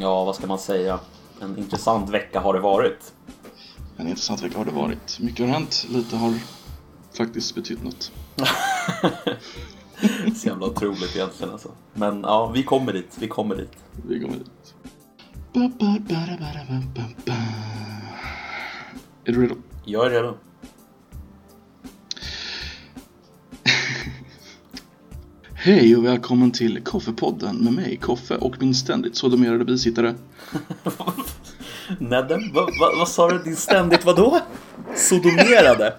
Ja, vad ska man säga? En intressant vecka har det varit. En intressant vecka har det varit. Mycket har hänt, lite har faktiskt betytt något. Så jävla otroligt egentligen alltså. Men ja, vi kommer dit. Vi kommer dit. Vi går dit. Ba, ba, ba. Är du redo? Jag är redo. Hej och välkommen till Koffepodden med mig, Koffe och min ständigt sodomerade bisittare. Nedden, vad va, vad sa du? Din ständigt vadå? Sodomerade?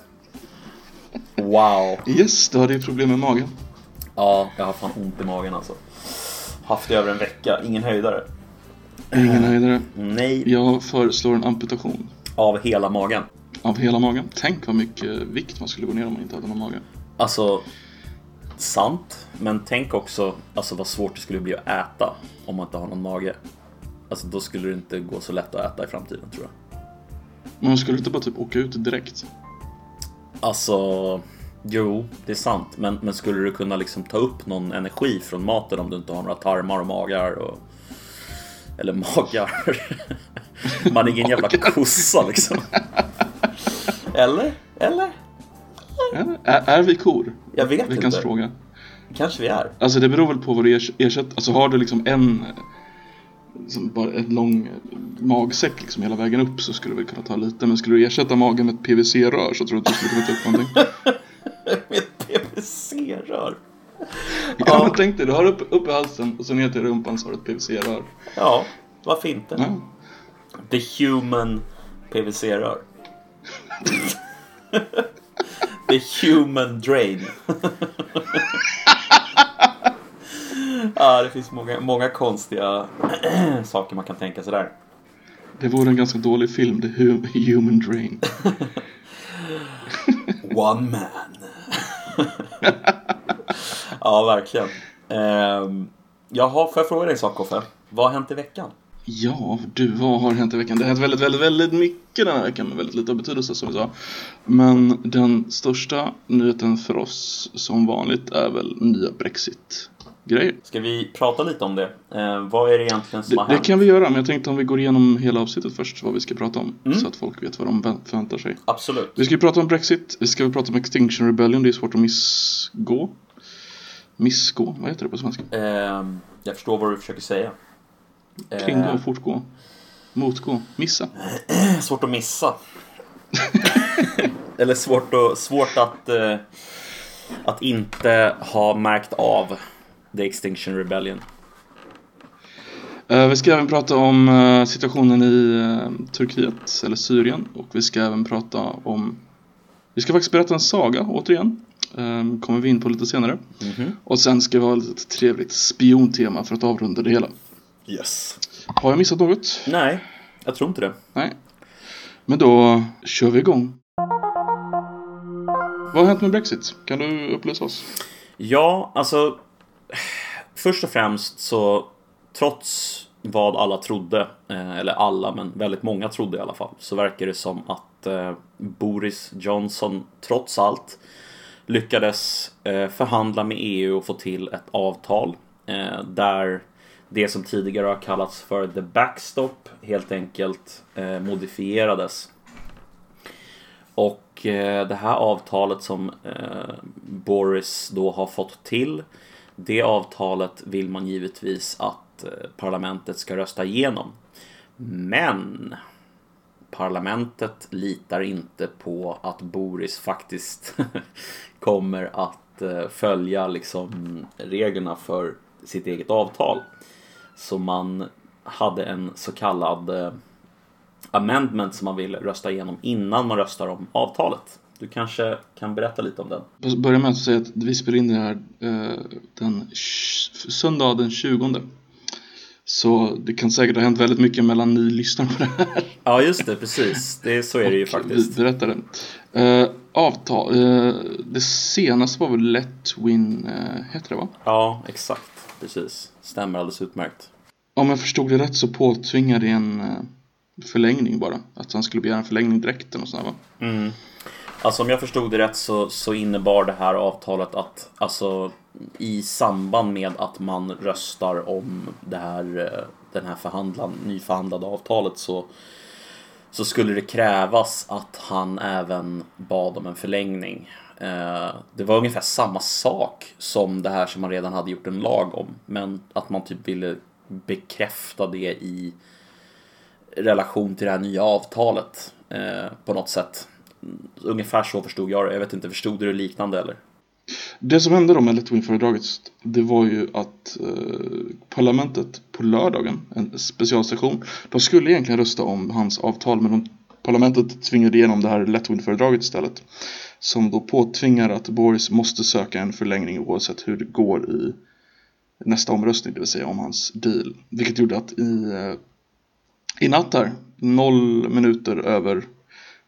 Wow. Yes, du hade problem med magen. Ja, jag har fan ont i magen alltså. Haft det över en vecka. Ingen höjdare. Ingen höjdare. Nej, Jag föreslår en amputation av hela magen. av hela magen. Tänk vad mycket vikt man skulle gå ner om man inte hade någon mage. Alltså, sant. Men tänk också alltså, vad svårt det skulle bli att äta om man inte har någon mage. Alltså då skulle det inte gå så lätt att äta i framtiden tror jag. Men man skulle inte bara typ åka ut direkt? Alltså, jo, det är sant. Men, men skulle du kunna liksom ta upp någon energi från maten om du inte har några tarmar och magar? Och... Eller magar. Man är ingen jävla kossa liksom. Eller? Eller? Ja, är, är vi kor? Jag vet Veckans inte. fråga. Kanske vi är. Alltså det beror väl på vad du ers- ersätter. Alltså har du liksom en som bara en lång magsäck liksom hela vägen upp så skulle du väl kunna ta lite. Men skulle du ersätta magen med ett PVC-rör så tror jag inte du skulle kunna ta upp någonting. Med ett PVC-rör. Ja, men tänk dig, du har upp, upp i halsen och så ner till rumpan så har du ett PVC-rör. Ja, varför inte? Ja. The human PVC-rör. The human drain. ja, det finns många, många konstiga saker man kan tänka sig där. Det vore en ganska dålig film, The Hu- Human Drain. One man. ja, verkligen. Um, jaha, får jag fråga dig en sak, Koffe? Vad har hänt i veckan? Ja, du, vad har hänt i veckan? Det har hänt väldigt, väldigt, väldigt mycket den här veckan med väldigt lite betydelse som vi sa. Men den största nyheten för oss som vanligt är väl nya Brexit-grejer. Ska vi prata lite om det? Eh, vad är det egentligen som Det, har det hänt? kan vi göra, men jag tänkte om vi går igenom hela avsnittet först, vad vi ska prata om. Mm. Så att folk vet vad de vä- förväntar sig. Absolut. Vi ska ju prata om Brexit, vi ska prata om Extinction Rebellion, det är svårt att missgå. Missgå, vad heter det på svenska? Ehm, jag förstår vad du försöker säga. Eh, Kringgå, fortgå, motgå, missa. svårt att missa. Eller svårt, att, svårt att, eh, att inte ha märkt av The Extinction Rebellion. Eh, Vi ska även prata om eh, situationen i eh, Turkiet, eller Syrien. Och vi ska även prata om... Vi ska faktiskt berätta en saga, återigen. Eh, Kommer vi in på lite senare. Mhm. Och sen ska vi ha ett trevligt spiontema för att avrunda det hela. Yes. Har jag missat något? Nej, jag tror inte det. Nej. Men då kör vi igång. Vad har hänt med Brexit? Kan du upplysa oss? Ja, alltså. Först och främst så trots vad alla trodde, eh, eller alla, men väldigt många trodde i alla fall, så verkar det som att eh, Boris Johnson trots allt lyckades eh, förhandla med EU och få till ett avtal där det som tidigare har kallats för the backstop helt enkelt eh, modifierades. Och eh, det här avtalet som eh, Boris då har fått till det avtalet vill man givetvis att eh, parlamentet ska rösta igenom. Men parlamentet litar inte på att Boris faktiskt kommer att eh, följa liksom reglerna för sitt eget avtal. Så man hade en så kallad eh, amendment som man vill rösta igenom innan man röstar om avtalet. Du kanske kan berätta lite om den? Jag börjar med att säga att vi spelar in det här eh, den söndag den 20. Så det kan säkert ha hänt väldigt mycket mellan ni lyssnar på det här. Ja, just det, precis. Det, så är det ju faktiskt. Vi berättar det. Eh, avtal. Eh, det senaste var väl Let Win, eh, heter det va? Ja, exakt. Precis. Stämmer alldeles utmärkt. Om jag förstod det rätt så påtvingade det en eh, förlängning bara. Att han skulle begära en förlängning direkt eller här, va? Mm. Alltså om jag förstod det rätt så, så innebar det här avtalet att alltså i samband med att man röstar om det här, den här förhandlan, nyförhandlade avtalet så, så skulle det krävas att han även bad om en förlängning. Eh, det var ungefär samma sak som det här som man redan hade gjort en lag om. Men att man typ ville bekräfta det i relation till det här nya avtalet eh, på något sätt. Ungefär så förstod jag det. Jag vet inte, förstod du det liknande eller? Det som hände då med Letwin-föredraget det var ju att eh, parlamentet på lördagen, en specialsession, de skulle egentligen rösta om hans avtal men de, parlamentet tvingade igenom det här Letwin-föredraget istället. Som då påtvingar att Boris måste söka en förlängning oavsett hur det går i nästa omröstning, det vill säga om hans deal. Vilket gjorde att i, eh, i natt här, noll minuter över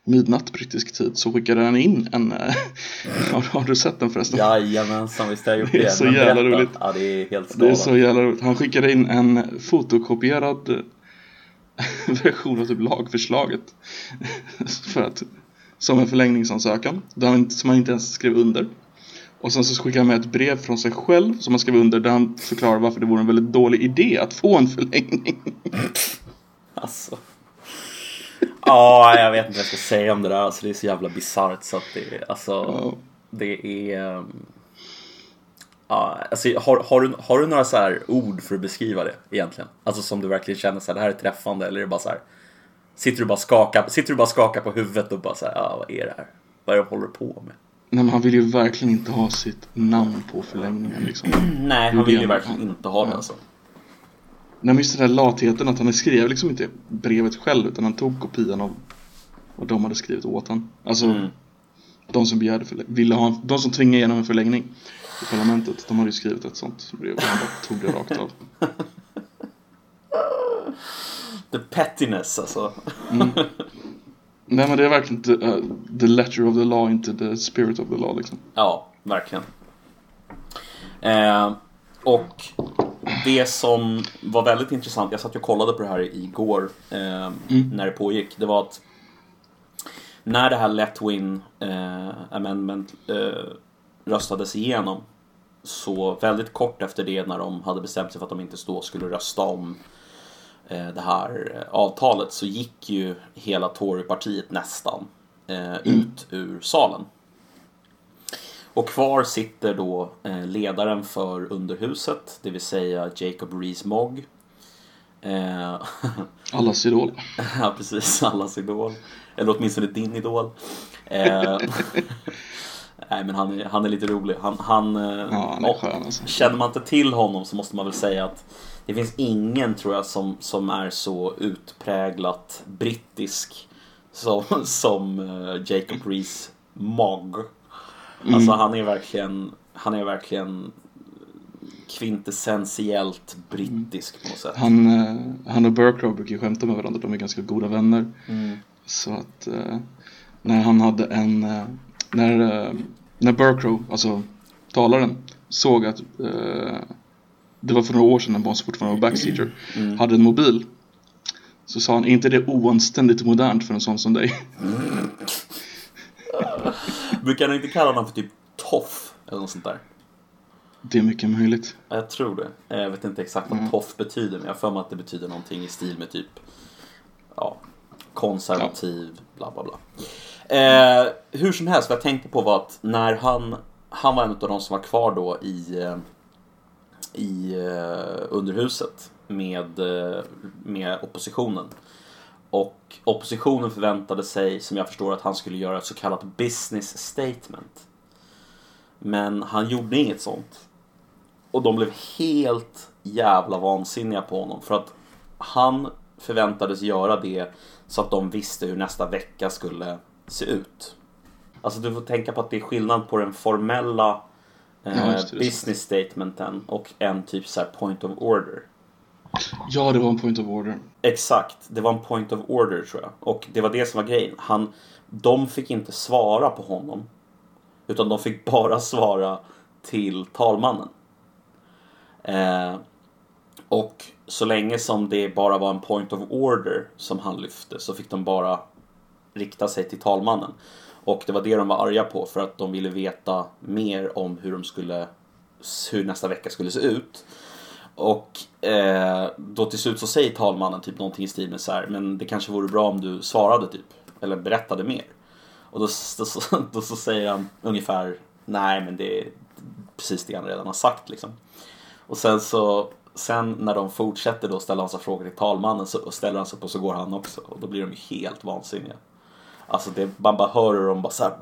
midnatt brittisk tid så skickade han in en, eh, har, har, du sett den förresten? Jajamensan, visst har jag gjort det. Det är så jävla roligt. Ja, det är helt Det är så jävla roligt. Han skickade in en fotokopierad eh, version av typ lagförslaget för att, som en förlängningsansökan som han inte ens skrev under. Och sen så skickade han med ett brev från sig själv som han skrev under där han förklarar varför det vore en väldigt dålig idé att få en förlängning. Alltså. Ja, jag vet inte vad jag ska säga om det där. Alltså, det är så jävla bisarrt så att det alltså, ja. det är... Um, ja, alltså, har, har, du, har du några så här ord för att beskriva det egentligen? Alltså som du verkligen känner så här, det här är träffande eller är det bara så här, sitter du bara skakar, sitter du bara skakar på huvudet och bara så här, ja vad är det här? Vad är det du håller på med? Nej men han vill ju verkligen inte ha sitt namn på förlängningen liksom. Nej, han vill ju verkligen inte ha det alltså. Nej men just den där latheten att han skrev liksom inte brevet själv utan han tog kopian av vad de hade skrivit åt honom. Alltså mm. de som begärde ville ha, de som tvingade igenom en förlängning i parlamentet, de hade ju skrivit ett sånt brev och han bara tog det rakt av. The pettiness alltså. Mm. Nej men det är verkligen the, uh, the letter of the law inte the spirit of the law liksom. Ja, verkligen. Eh, och det som var väldigt intressant, jag satt och kollade på det här igår eh, mm. när det pågick, det var att när det här Let Win eh, Amendment eh, röstades igenom så väldigt kort efter det när de hade bestämt sig för att de inte då skulle rösta om eh, det här avtalet så gick ju hela Torypartiet nästan eh, mm. ut ur salen. Och kvar sitter då eh, ledaren för underhuset, det vill säga Jacob Rees-Mogg. Eh, allas idol. ja, precis. Allas idol. Eller åtminstone din idol. Eh, nej, men han är, han är lite rolig. Han, han, ja, han skön alltså. Känner man inte till honom så måste man väl säga att det finns ingen, tror jag, som, som är så utpräglat brittisk som, som Jacob Rees-Mogg. Mm. Alltså han är verkligen, han är verkligen kvintessentiellt brittisk på något sätt. Han, eh, han och Burkrow brukar ju skämta med varandra, de är ganska goda vänner. Mm. Så att eh, när han hade en, eh, när, när Burkrow, alltså talaren, såg att det var för några år sedan när Bonds fortfarande var backseater, mm. hade en mobil. Så sa han, är inte det oanständigt modernt för en sån som dig? Mm. Brukar ni inte kalla honom för typ Toff eller något sånt där? Det är mycket möjligt. Jag tror det. Jag vet inte exakt vad mm. Toff betyder men jag har för mig att det betyder någonting i stil med typ ja, konservativ, ja. bla bla bla. Eh, hur som helst, vad jag tänkte på var att när han, han var en av de som var kvar då i, eh, i uh, underhuset med, med oppositionen. Och oppositionen förväntade sig, som jag förstår att han skulle göra ett så kallat business statement. Men han gjorde inget sånt. Och de blev helt jävla vansinniga på honom. För att han förväntades göra det så att de visste hur nästa vecka skulle se ut. Alltså du får tänka på att det är skillnad på den formella eh, ja, business statementen och en typ så point of order. Ja, det var en point of order. Exakt, det var en point of order tror jag. Och det var det som var grejen. Han, de fick inte svara på honom. Utan de fick bara svara till talmannen. Eh, och så länge som det bara var en point of order som han lyfte så fick de bara rikta sig till talmannen. Och det var det de var arga på för att de ville veta mer om hur de skulle hur nästa vecka skulle se ut. Och eh, då till slut så säger talmannen typ någonting i stil med så här, men det kanske vore bra om du svarade typ, eller berättade mer. Och då, då, då, då så säger han ungefär, nej men det är precis det han redan har sagt liksom. Och sen så, sen när de fortsätter då ställa sig frågor till talmannen så ställer han sig upp och så går han också. Och då blir de ju helt vansinniga. Alltså det, man bara hör hur de bara så här,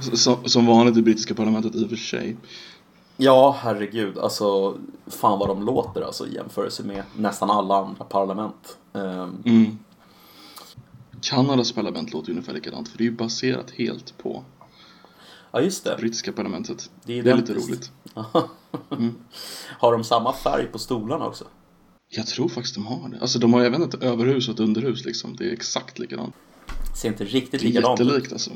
Som, som vanligt i brittiska parlamentet i och för sig. Ja, herregud. Alltså, fan vad de låter alltså i jämförelse med nästan alla andra parlament. Um, Mm. Kanadas parlament låter ungefär likadant för det är ju baserat helt på ja, just det. brittiska parlamentet. Det är Det är lite roligt. Mm. Har de samma färg på stolarna också? Jag tror faktiskt de har det. Alltså de har även ett överhus och ett underhus liksom. Det är exakt likadant. Ser inte riktigt Det är likadant ut. jättelikt alltså.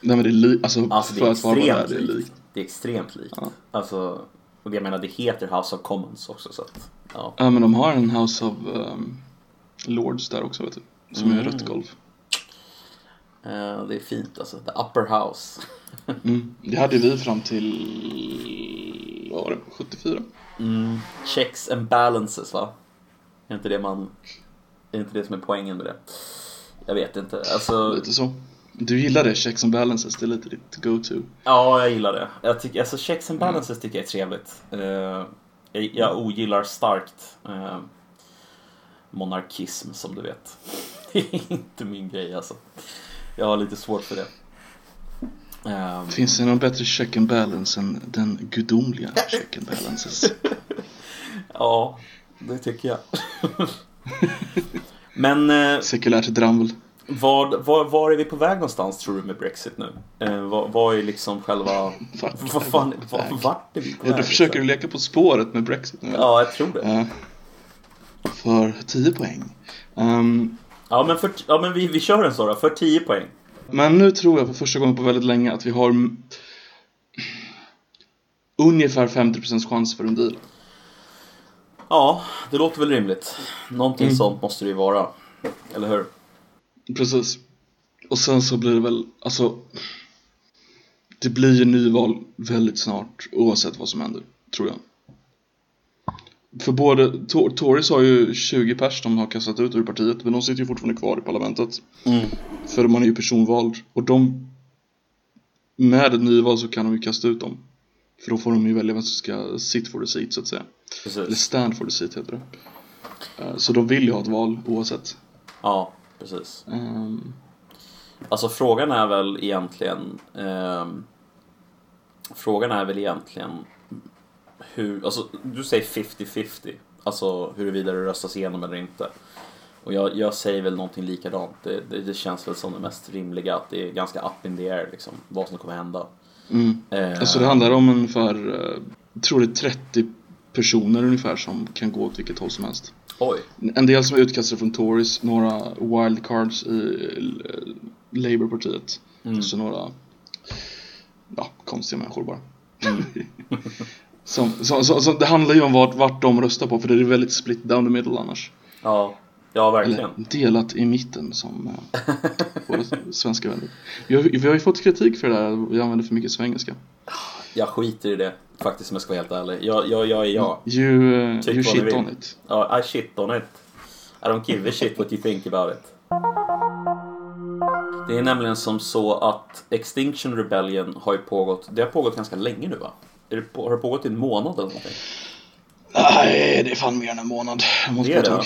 Nej men det är li- alltså, Alltså det för är att vara där, det är likt. likt. Det är extremt likt. Ja. Alltså, och jag menar det heter House of Commons också så att, ja. Ja men de har en House of um, Lords där också vet du. Som är Mm. rött golv. Eh, det är fint alltså. The upper house. Mm. Det hade vi fram till, vad var det, 74? Mm. Checks and balances va? Är inte det man... Är inte det som är poängen med det? Jag vet inte. Alltså, Lite så. Du gillar det, checks and balances, det är lite ditt go-to. ja, jag gillar det. Jag tycker, alltså checks and balances tycker jag är trevligt. Eh, jag, jag ogillar starkt eh, monarkism som du vet. Det är inte min grej alltså. Jag har lite svårt för det. Ehm, Finns det någon bättre check and balance än den gudomliga check and balances? ja, det tycker jag. Men eh, Sekulärt drammel. Vad, var, var är vi på väg någonstans tror du med Brexit nu? Eh, vad, vad är liksom själva... Vart Vad fan, väg? vart är vi på Ja, väg? du försöker liksom? leka på spåret med Brexit nu? Ja, jag tror det. Eh, För 10 poäng. Ehm, Ja, men, för, ja, men vi, vi kör en sån då, för 10 poäng. men nu tror jag för första gången på väldigt länge att vi har ungefär 50% chans för en deal. Ja, det låter väl rimligt. Någonting Mm. sånt måste det ju vara. Eller hur? Precis. Och sen så blir det väl, alltså Det blir ju nyval väldigt snart oavsett vad som händer, tror jag. För både, Tor- Tories har ju 20 pers de har kastat ut ur partiet men de sitter ju fortfarande kvar i parlamentet. Mm. För man är ju personvald och de Med ett nyval så kan de ju kasta ut dem. För då får de ju välja vem som ska sit for the seat så att säga. Eller Precis. stand for the seat heter det. Eh, Så de vill ju ha ett val oavsett. Ja, precis. Ehm, Alltså frågan är väl egentligen... ehm, frågan är väl egentligen hur... Alltså, du säger 50-50. Alltså huruvida det röstas igenom eller inte. Och jag, jag säger väl någonting likadant. Det, det, det känns väl som det mest rimliga att det är ganska up in the air liksom. Vad som kommer hända. mm. Eh, Alltså det handlar om ungefär, eh, jag tror det är 30 personer ungefär som kan gå åt vilket håll som helst. Oj. En del som är utkastade från Tories, några wildcards i eh, Labourpartiet. Mm. Och så några, ja, konstiga människor bara. Mm. som, så, så, så det handlar ju om vart, vart de röstar på, för det är väldigt split down the middle annars. Ja, ja verkligen. Eller delat i mitten som eh, våra svenska vänner. Vi har, vi har ju fått kritik för det där, vi använder för mycket svengelska. Jag skiter i det faktiskt om jag ska vara helt ärlig. Jag, jag, jag är jag. You, Tyck you shit on it. Ja, I shit on it. I don't give a shit what you think about it. Det är nämligen som så att Extinction Rebellion har ju pågått, det har pågått ganska länge nu va? Det på, har det pågått i en månad eller någonting? Nej, det är fan mer än en månad. Jag måste Det är det, ta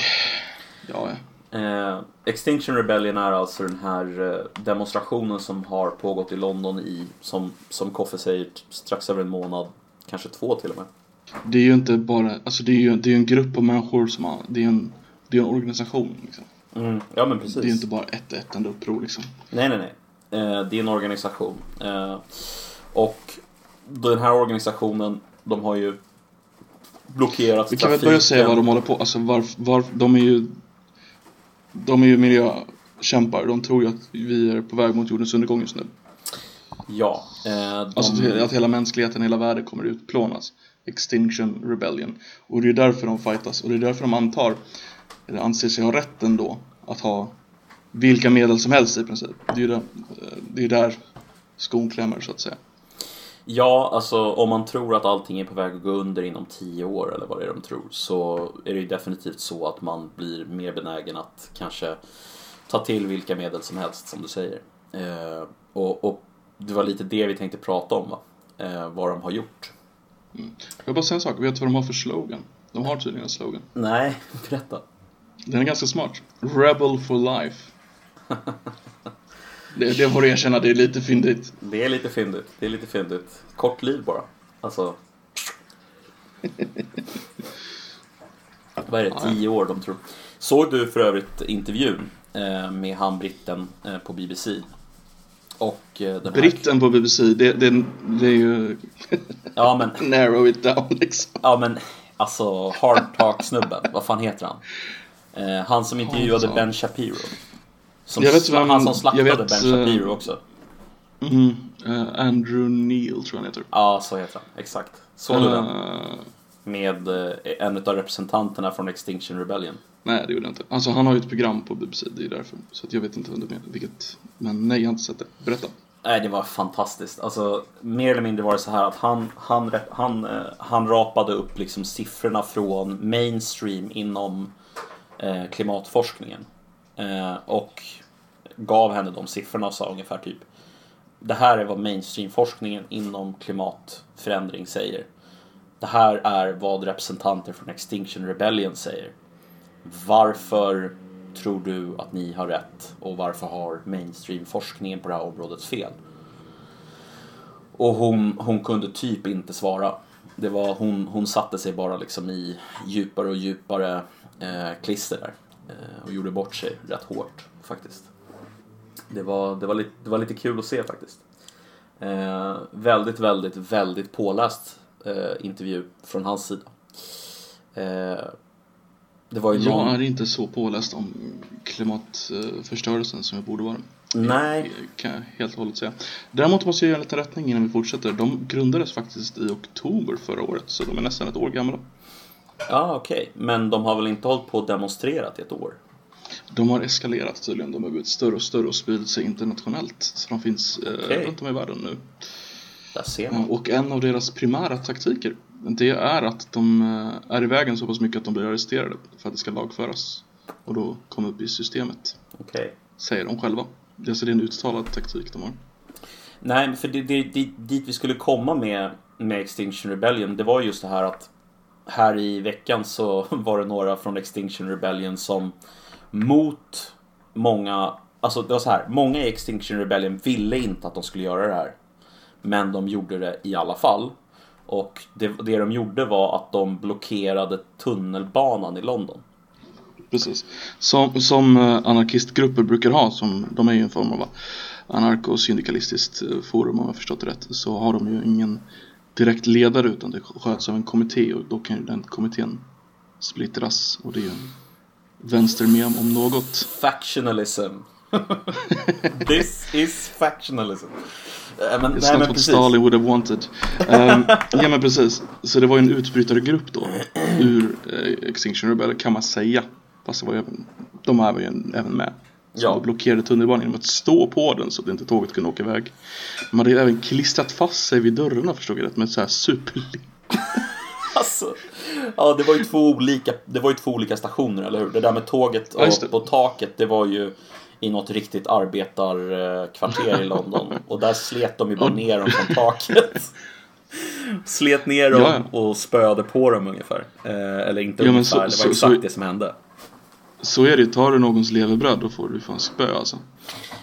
Ja, ja. Eh, Extinction Rebellion är alltså den här eh, demonstrationen som har pågått i London i, som, som Koffe säger, strax över en månad. Kanske två till och med. Det är ju inte bara, alltså det är ju det är en grupp av människor som har, det är en, det är en organisation liksom. Mm, ja men precis. Det är inte bara ett ett enda uppror liksom. Nej, nej, nej. Eh, det är en organisation. Eh, och den här organisationen, de har ju blockerat Vi kan väl trafiken. börja säga vad de håller på, alltså varför, var, de är ju De är ju miljökämpar, de tror ju att vi är på väg mot jordens undergång just nu. Ja. Eh, de... Alltså att- hela mänskligheten, hela världen kommer utplånas. Extinction Rebellion. Och det är därför de fightas och det är därför de antar, eller anser sig ha rätten då, att ha vilka medel som helst i princip. Det är ju där, eh, det är där skon klämmer så att säga. Ja, alltså om man tror att allting är på väg att gå under inom tio år eller vad det är de tror så är det ju definitivt så att man blir mer benägen att kanske ta till vilka medel som helst som du säger. Eh, och, och, det var lite det vi tänkte prata om va? Eh, vad de har gjort. Mm. Jag vill bara säga en sak, vet du vad de har för slogan? De har tydligen en slogan. Nej, berätta. Den är ganska smart. Rebel for life. det, det får du erkänna, det är lite fyndigt. Det är lite fyndigt. Det är lite fyndigt. Kort liv bara. Alltså. Vad är det? Tio år de tror. Såg du för övrigt intervjun eh, med han britten eh, på BBC? Och eh, den Britten på BBC, det, det, det är ju... ja men... Narrow it down liksom. Ja men alltså hard talk snubben, vad fan heter han? han som intervjuade Ben Shapiro. Som jag vet vem, han som slaktade vet, Ben Shapiro också. Mm, uh, Andrew Neil tror jag han heter. Ja, så heter han. Exakt. Såg uh, du den? Med en av representanterna från Extinction Rebellion. Nej, det gjorde jag inte. Alltså han har ju ett program på BBC, det är därför. Så att jag vet inte vilket. Men nej, jag har inte sett det. Berätta. Nej, det var fantastiskt. Alltså, mer eller mindre var det så här att han, han, han, eh, han rapade upp liksom siffrorna från mainstream inom eh, klimatforskningen. Eh, och gav henne de siffrorna och sa ungefär typ Det här är vad mainstreamforskningen inom klimatförändring säger. Det här är vad representanter från Extinction Rebellion säger. Varför tror du att ni har rätt och varför har mainstreamforskningen på det här området fel? Och hon, hon kunde typ inte svara. Det var, hon, hon satte sig bara liksom i djupare och djupare eh, klister där. Eh, och gjorde bort sig rätt hårt faktiskt. Det var, det var, lite, det var lite kul att se faktiskt. Eh, väldigt, väldigt, väldigt påläst eh, intervju från hans sida. Eh, det var ju jag någon... är inte så påläst om klimatförstörelsen som jag borde vara. Nej. kan jag helt och hållet säga. Däremot måste jag göra en liten rättning innan vi fortsätter. De grundades faktiskt i oktober förra året, så de är nästan ett år gamla. Ja, okej. Okay. Men de har väl inte hållit på och demonstrerat i ett år? De har eskalerat tydligen. De har blivit större och större och spridit sig internationellt. Så de finns okay. eh, runt om i världen nu. Där ser man. Och en av deras primära taktiker det är att de eh, är i vägen så pass mycket att de blir arresterade för att det ska lagföras och då komma upp i systemet. Okay. Säger de själva. Det är en uttalad taktik de har. Nej, för det, det, det, dit vi skulle komma med, med Extinction Rebellion, det var just det här att här i veckan så var det några från Extinction Rebellion som mot många, alltså det var så här, många i Extinction Rebellion ville inte att de skulle göra det här. Men de gjorde det i alla fall. Och det, det de gjorde var att de blockerade tunnelbanan i London. Precis. Som, som eh, anarkistgrupper brukar ha, som, de är ju en form av anarkosyndikalistiskt eh, forum om jag förstått det rätt, så har de ju ingen direkt ledare utan det sköts av en kommitté och då kan ju den kommittén splittras och det är ju en vänstermem om något. Factionalism. This is factionalism. Uh, men, It's nej, not what Stalin would have wanted. Um, ja men precis. Så det var ju en utbrytargrupp då ur uh, Extinction Rebellion kan man säga. Fast det var ju, de här var ju även med. Så ja. de blockerade tunnelbanan genom att stå på den så att inte tåget kunde åka iväg. De hade ju även klistrat fast sig vid dörrarna förstod jag rätt med så här superlim. alltså, ja det var ju två olika, det var ju två olika stationer eller hur? Det där med tåget och, ja, på taket det var ju i något riktigt arbetarkvarter i London. Och där slet de ju bara ner dem från taket. Slet ner dem ja, ja. och spöade på dem ungefär. Eh, eller inte ja, ungefär, så, det var så, exakt så, det som hände. Så är det tar du någons levebröd då får du fan spö alltså.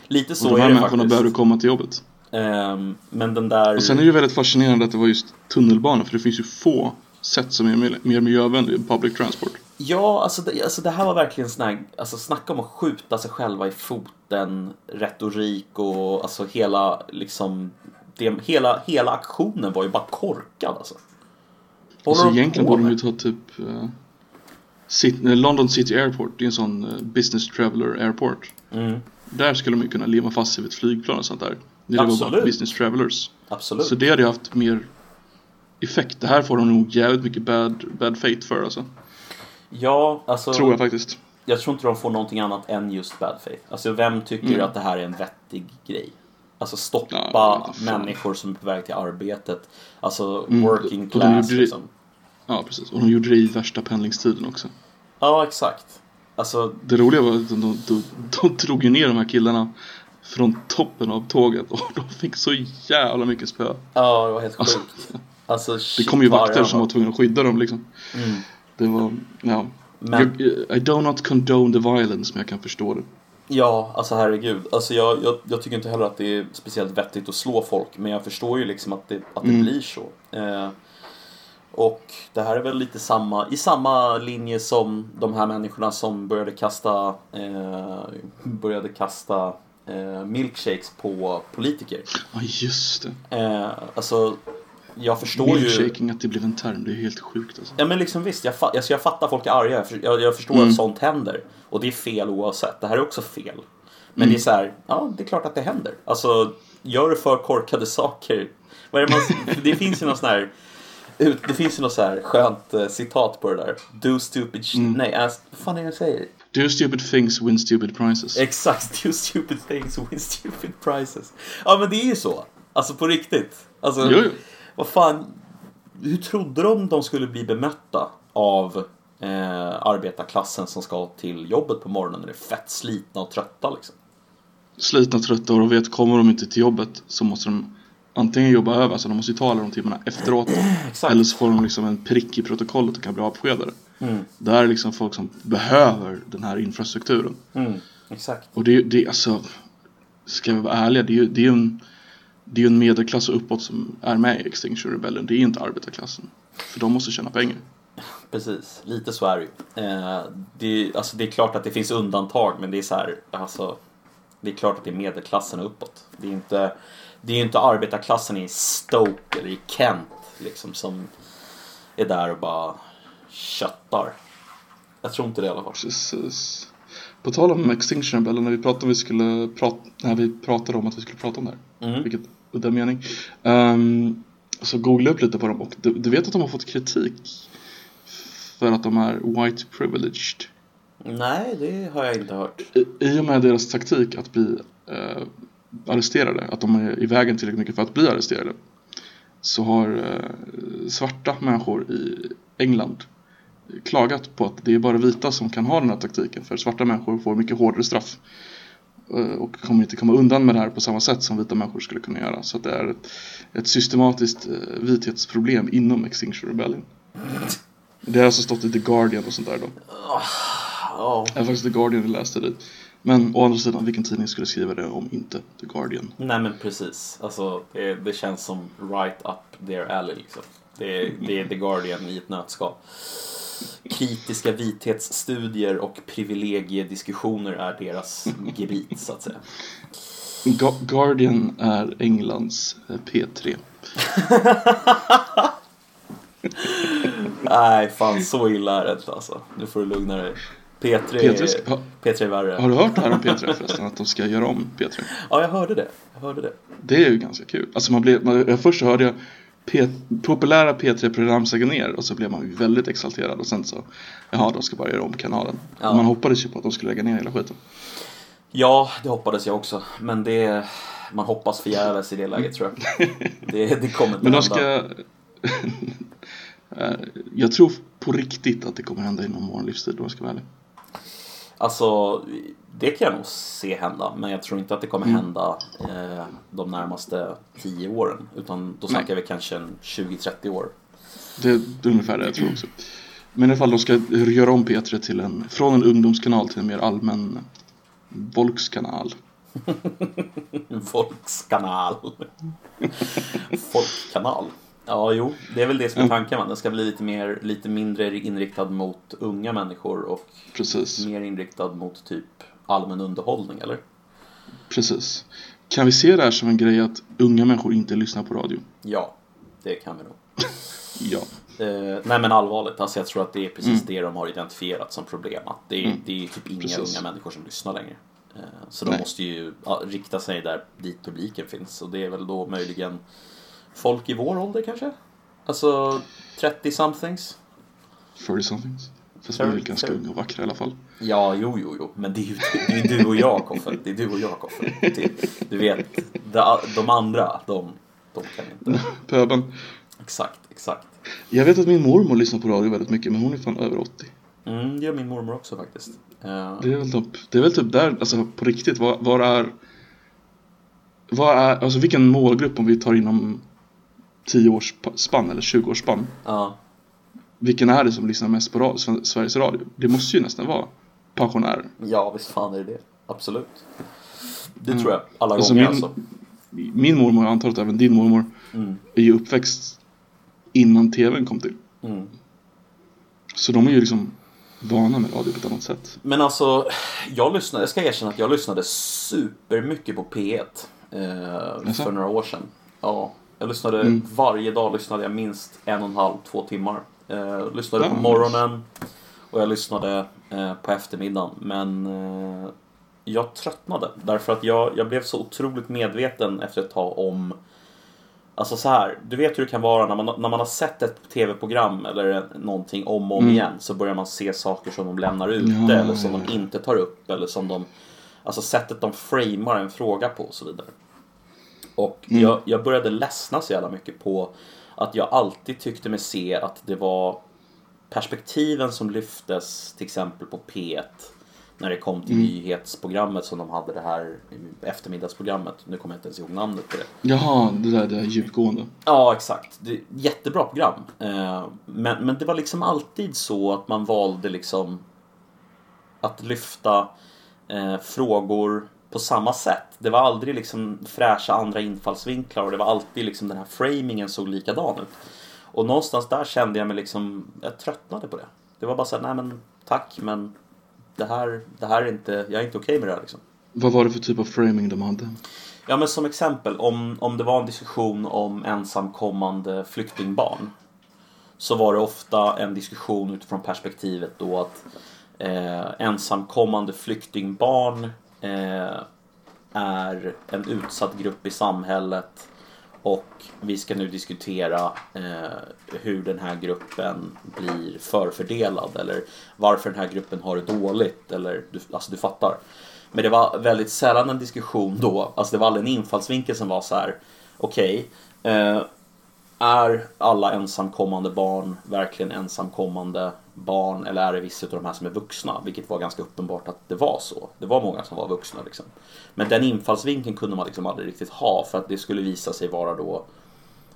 Lite så och de här är det människorna behöver komma till jobbet. Um, men den där... Och sen är det ju väldigt fascinerande att det var just tunnelbana för det finns ju få sätt som är mer, miljövänliga än public transport. Ja, alltså det, alltså det här var verkligen sån här, alltså snacka om att skjuta sig själva i foten, retorik och alltså hela liksom, det, hela, hela aktionen var ju bara korkad alltså. alltså egentligen borde de ju ta typ uh, City, London City Airport, det är en sån uh, business traveler airport. Mm. Där skulle man kunna leva fast sig vid ett flygplan och sånt där. Det Absolut. var bara business travelers. Absolut. Så det hade ju haft mer effekt. Det här får de nog jävligt mycket bad, bad fate för alltså. Ja, alltså. Tror jag faktiskt. jag tror inte de får någonting annat än just bad faith. Alltså vem tycker Mm. att det här är en vettig grej? Alltså stoppa Ja, människor som är på väg till arbetet. Alltså Mm, working de class gjorde det- liksom. Ja, precis. Och de gjorde det i värsta pendlingstiden också. Ja, exakt. Alltså, Det roliga var att de, de, de, de drog ju ner de här killarna från toppen av tåget och de fick så jävla mycket spö. ja, det var helt Alltså, sjukt. Alltså, Det shit, kom ju vakter som var tvungna att skydda dem liksom. Mm. Det var, ja. Men, I do not condone the violence, men jag kan förstå det. ja, alltså herregud. Alltså jag, jag, jag tycker inte heller att det är speciellt vettigt att slå folk, men jag förstår ju liksom att det, att det Mm. blir så. Eh, och det här är väl lite samma, i samma linje som de här människorna som började kasta, eh, började kasta eh, milkshakes på politiker. Ja, just det. Eh, alltså, jag förstår ju... Milkshaking, att det blev en term, det är helt sjukt alltså. Ja men liksom visst, jag, fa- alltså, jag fattar folk är arga. Jag, för- jag, jag förstår Mm. att sånt händer. Och det är fel oavsett. Det här är också fel. Men Mm. det är så här, ja det är klart att det händer. Alltså, gör du för korkade saker. Vad är det, man, det finns ju någon sån här ut- det finns ju något så här skönt eh, citat på det där. Do stupid sh- Mm. Nej, ask, vad fan är det jag säger? Do stupid things, win stupid prizes. Exakt, do stupid things, win stupid prizes. Ja men det är ju så. Alltså på riktigt. Alltså, Jo, jo. Vad fan. Hur trodde de de skulle bli bemötta av eh, arbetarklassen som ska till jobbet på morgonen när det är fett slitna och trötta liksom? Slitna, trötta och de vet, kommer de inte till jobbet så måste de antingen jobba över, så de måste ju ta alla de timmarna efteråt. Eller så får de liksom en prick i protokollet och kan bli avskedade. Mm, Det här är liksom folk som behöver den här infrastrukturen. mm, exakt. Och det, det alltså, ska vi vara ärliga, det är ju det är en, det är ju en medelklass och uppåt som är med i Extinction Rebellion. Det är inte arbetarklassen. För de måste tjäna pengar. Precis, lite så är det ju. Eh, det, är- alltså, det är klart att det finns undantag men det är så här, alltså, det är klart att det är medelklassen och uppåt. Det är inte, det är inte arbetarklassen i Stoke eller i Kent liksom som är där och bara köttar. Jag tror inte det i alla fall. Precis. På tal om Extinction Rebellion, när vi pratade, om vi skulle prata, när vi pratade om att vi skulle prata om det här. Mm. Vilket udda mening. Um, så googlade jag upp lite på dem och du, du vet att de har fått kritik för att de är white privileged. Nej, det har jag inte hört. I, I och med deras taktik att bli eh, arresterade, att de är i vägen tillräckligt mycket för att bli arresterade, så har eh, svarta människor i England klagat på att det är bara vita som kan ha den här taktiken, för svarta människor får mycket hårdare straff och kommer inte komma undan med det här på samma sätt som vita människor skulle kunna göra. Så att det är ett, ett systematiskt eh, vithetsproblem inom Extinction Rebellion. Det har alltså stått i The Guardian och sånt där då. Det är faktiskt The Guardian jag läste det. Men å andra sidan, vilken tidning skulle skriva det om inte The Guardian? nej men precis. Alltså, det, det känns som right up their alley liksom. Det, är- det är The Guardian i ett nötskal. Kritiska vithetsstudier och privilegiediskussioner är deras gebit så att säga. Ga- Guardian är Englands eh, P3. Nej, fan så illa är det inte alltså. Nu får du lugna dig. P3, P3 ha, P3 är värre. har du hört det här om P3 förresten? Att de ska göra om P3? Ja, jag hörde det. Jag hörde det. Det är ju ganska kul. Alltså man blev, man, jag först hörde jag P, populära P3-program ska gå ner och så blev man väldigt exalterad och sen så Jaha, de ska bara göra om kanalen. Ja. Man hoppades ju på att de skulle lägga ner hela skiten. Ja, det hoppades jag också. Men det... Man hoppas förgäves i det läget tror jag. Det, det kommer inte Men de hända. ska... Eh, jag tror på riktigt att det kommer hända inom vår livstid om jag ska vara ärlig. Alltså, det kan jag nog se hända. Men jag tror inte att det kommer Mm. hända eh, de närmaste 10 åren. Utan då snackar vi kanske en 20-30 år. Det är ungefär det jag tror också. Men i alla fall, de ska göra om P3 till en, från en ungdomskanal till en mer allmän volkskanal. Folkskanal. Folkkanal. Ja, jo, det är väl det som är tanken. va? Den ska bli lite, mer, lite mindre inriktad mot unga människor och Precis, mer inriktad mot typ allmän underhållning, eller? precis. Kan vi se det här som en grej att unga människor inte lyssnar på radio? Ja, det kan vi nog. Ja. Eh, nej men allvarligt, alltså jag tror att det är precis Mm. det de har identifierat som problem. Att det, är, Mm. det är typ inga Precis. unga människor som lyssnar längre. Eh, så de Nej. måste ju rikta sig där dit publiken finns. Och det är väl då möjligen folk i vår ålder kanske? Alltså 30-somethings? 40 somethings. Fast vi är väl ganska unga och vackra i alla fall. Ja, jo, jo, jo. Men det är ju det är du och jag, Koffe. Det är du och jag, Koffe. Du vet, de andra, de, de kan inte. Pöben. Exakt, exakt. Jag vet att min mormor lyssnar på radio väldigt mycket, men hon är fan över 80. Mm, det gör min mormor också faktiskt. Uh... Det, är väl typ, det är väl typ där, alltså på riktigt, var, var är... Vad är, alltså vilken målgrupp om vi tar inom 10 års spann eller 20 års spann? Ja. Vilken är det som lyssnar mest på radio, Sveriges Radio? Det måste ju nästan vara pensionärer. Ja, visst fan är det det. Absolut. Det mm. tror jag alla alltså gånger min, alltså. Min mormor, jag antar att även din mormor, mm. är ju uppväxt innan tvn kom till. Mm. Så de är ju liksom vana med radio på ett annat sätt. Men alltså, jag lyssnade, jag ska erkänna att jag lyssnade supermycket på P1 eh, för några år sedan. Ja, jag lyssnade, mm. varje dag lyssnade jag minst en och en halv, två timmar. Eh, lyssnade på morgonen och jag lyssnade eh, på eftermiddagen. Men eh, jag tröttnade därför att jag, jag blev så otroligt medveten efter ett tag om Alltså så här, du vet hur det kan vara när man, när man har sett ett tv-program eller någonting om och om mm. igen så börjar man se saker som de lämnar ute eller som de inte tar upp eller som de Alltså sättet de framar en fråga på och så vidare. Och mm. jag, jag började ledsna så jävla mycket på att jag alltid tyckte mig se att det var perspektiven som lyftes till exempel på P1 när det kom till mm. nyhetsprogrammet som de hade det här eftermiddagsprogrammet. Nu kommer jag inte ens ihåg namnet på det. Jaha, det där det där djupgående. Ja, exakt. Det, jättebra program. Eh, men, men det var liksom alltid så att man valde liksom att lyfta eh, frågor på samma sätt. Det var aldrig liksom fräscha andra infallsvinklar och det var alltid liksom den här framingen såg likadan ut. Och någonstans där kände jag mig liksom, jag tröttnade på det. Det var bara såhär, nej men tack men det här, det här är inte, jag är inte okej okay med det här liksom. Vad var det för typ av framing de hade? Ja men som exempel, om, om det var en diskussion om ensamkommande flyktingbarn så var det ofta en diskussion utifrån perspektivet då att eh, ensamkommande flyktingbarn eh, är en utsatt grupp i samhället och vi ska nu diskutera eh, hur den här gruppen blir förfördelad eller varför den här gruppen har det dåligt eller du, alltså du fattar. Men det var väldigt sällan en diskussion då, alltså det var aldrig en infallsvinkel som var så här okej, okay, eh, är alla ensamkommande barn verkligen ensamkommande barn eller är det vissa av de här som är vuxna? Vilket var ganska uppenbart att det var så. Det var många som var vuxna liksom. Men den infallsvinkeln kunde man liksom aldrig riktigt ha för att det skulle visa sig vara då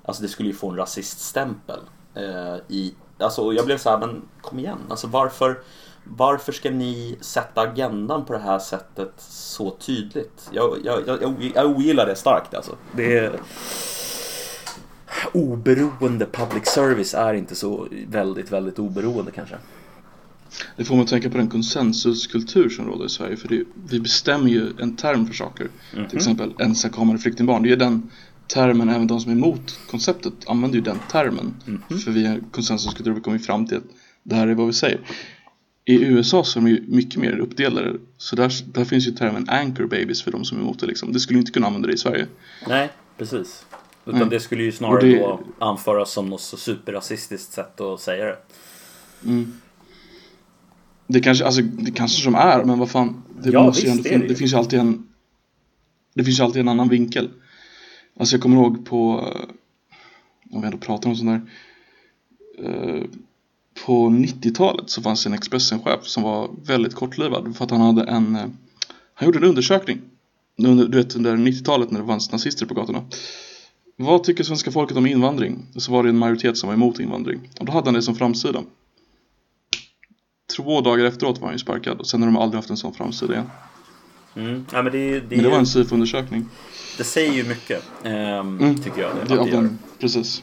Alltså det skulle ju få en rasiststämpel eh, i Alltså jag blev så här, men kom igen, alltså varför varför ska ni sätta agendan på det här sättet så tydligt? Jag, jag, jag, jag ogillar det starkt alltså. Det är oberoende public service är inte så väldigt, väldigt oberoende kanske. Det får man tänka på den konsensuskultur som råder i Sverige för det, vi bestämmer ju en term för saker. Mm -hmm. Till exempel ensamkommande flyktingbarn. Det är den termen, även de som är emot konceptet använder ju den termen. Mm -hmm. För vi har konsensuskultur, vi kommer fram till att det här är vad vi säger. I USA så är de ju mycket mer uppdelade. Så där, där finns ju termen anchor babies för de som är emot det liksom. Det skulle inte kunna använda det i Sverige. Nej, precis. Utan mm. det skulle ju snarare det... då anföras som något så superrasistiskt sätt att säga det. Mm. Det kanske, alltså, det kanske som är, men vad fan. Det, ja, måste visst, ju ändå, det, det finns ju alltid en Det finns ju alltid en annan vinkel. Alltså jag kommer ihåg på Om vi ändå pratar om sånt där eh, På 90-talet så fanns det en Expressen-chef som var väldigt kortlivad för att han hade en eh, Han gjorde en undersökning Du vet under 90-talet när det fanns nazister på gatorna vad tycker svenska folket om invandring? Så var det en majoritet som var emot invandring. Och då hade han det som framsida. Två dagar efteråt var han ju sparkad och sen har de aldrig haft en sån framsida igen. Mm. Ja, men, det, det, men det var en SIFO-undersökning. Det säger ju mycket, eh, mm. tycker jag. Det, det, den, precis.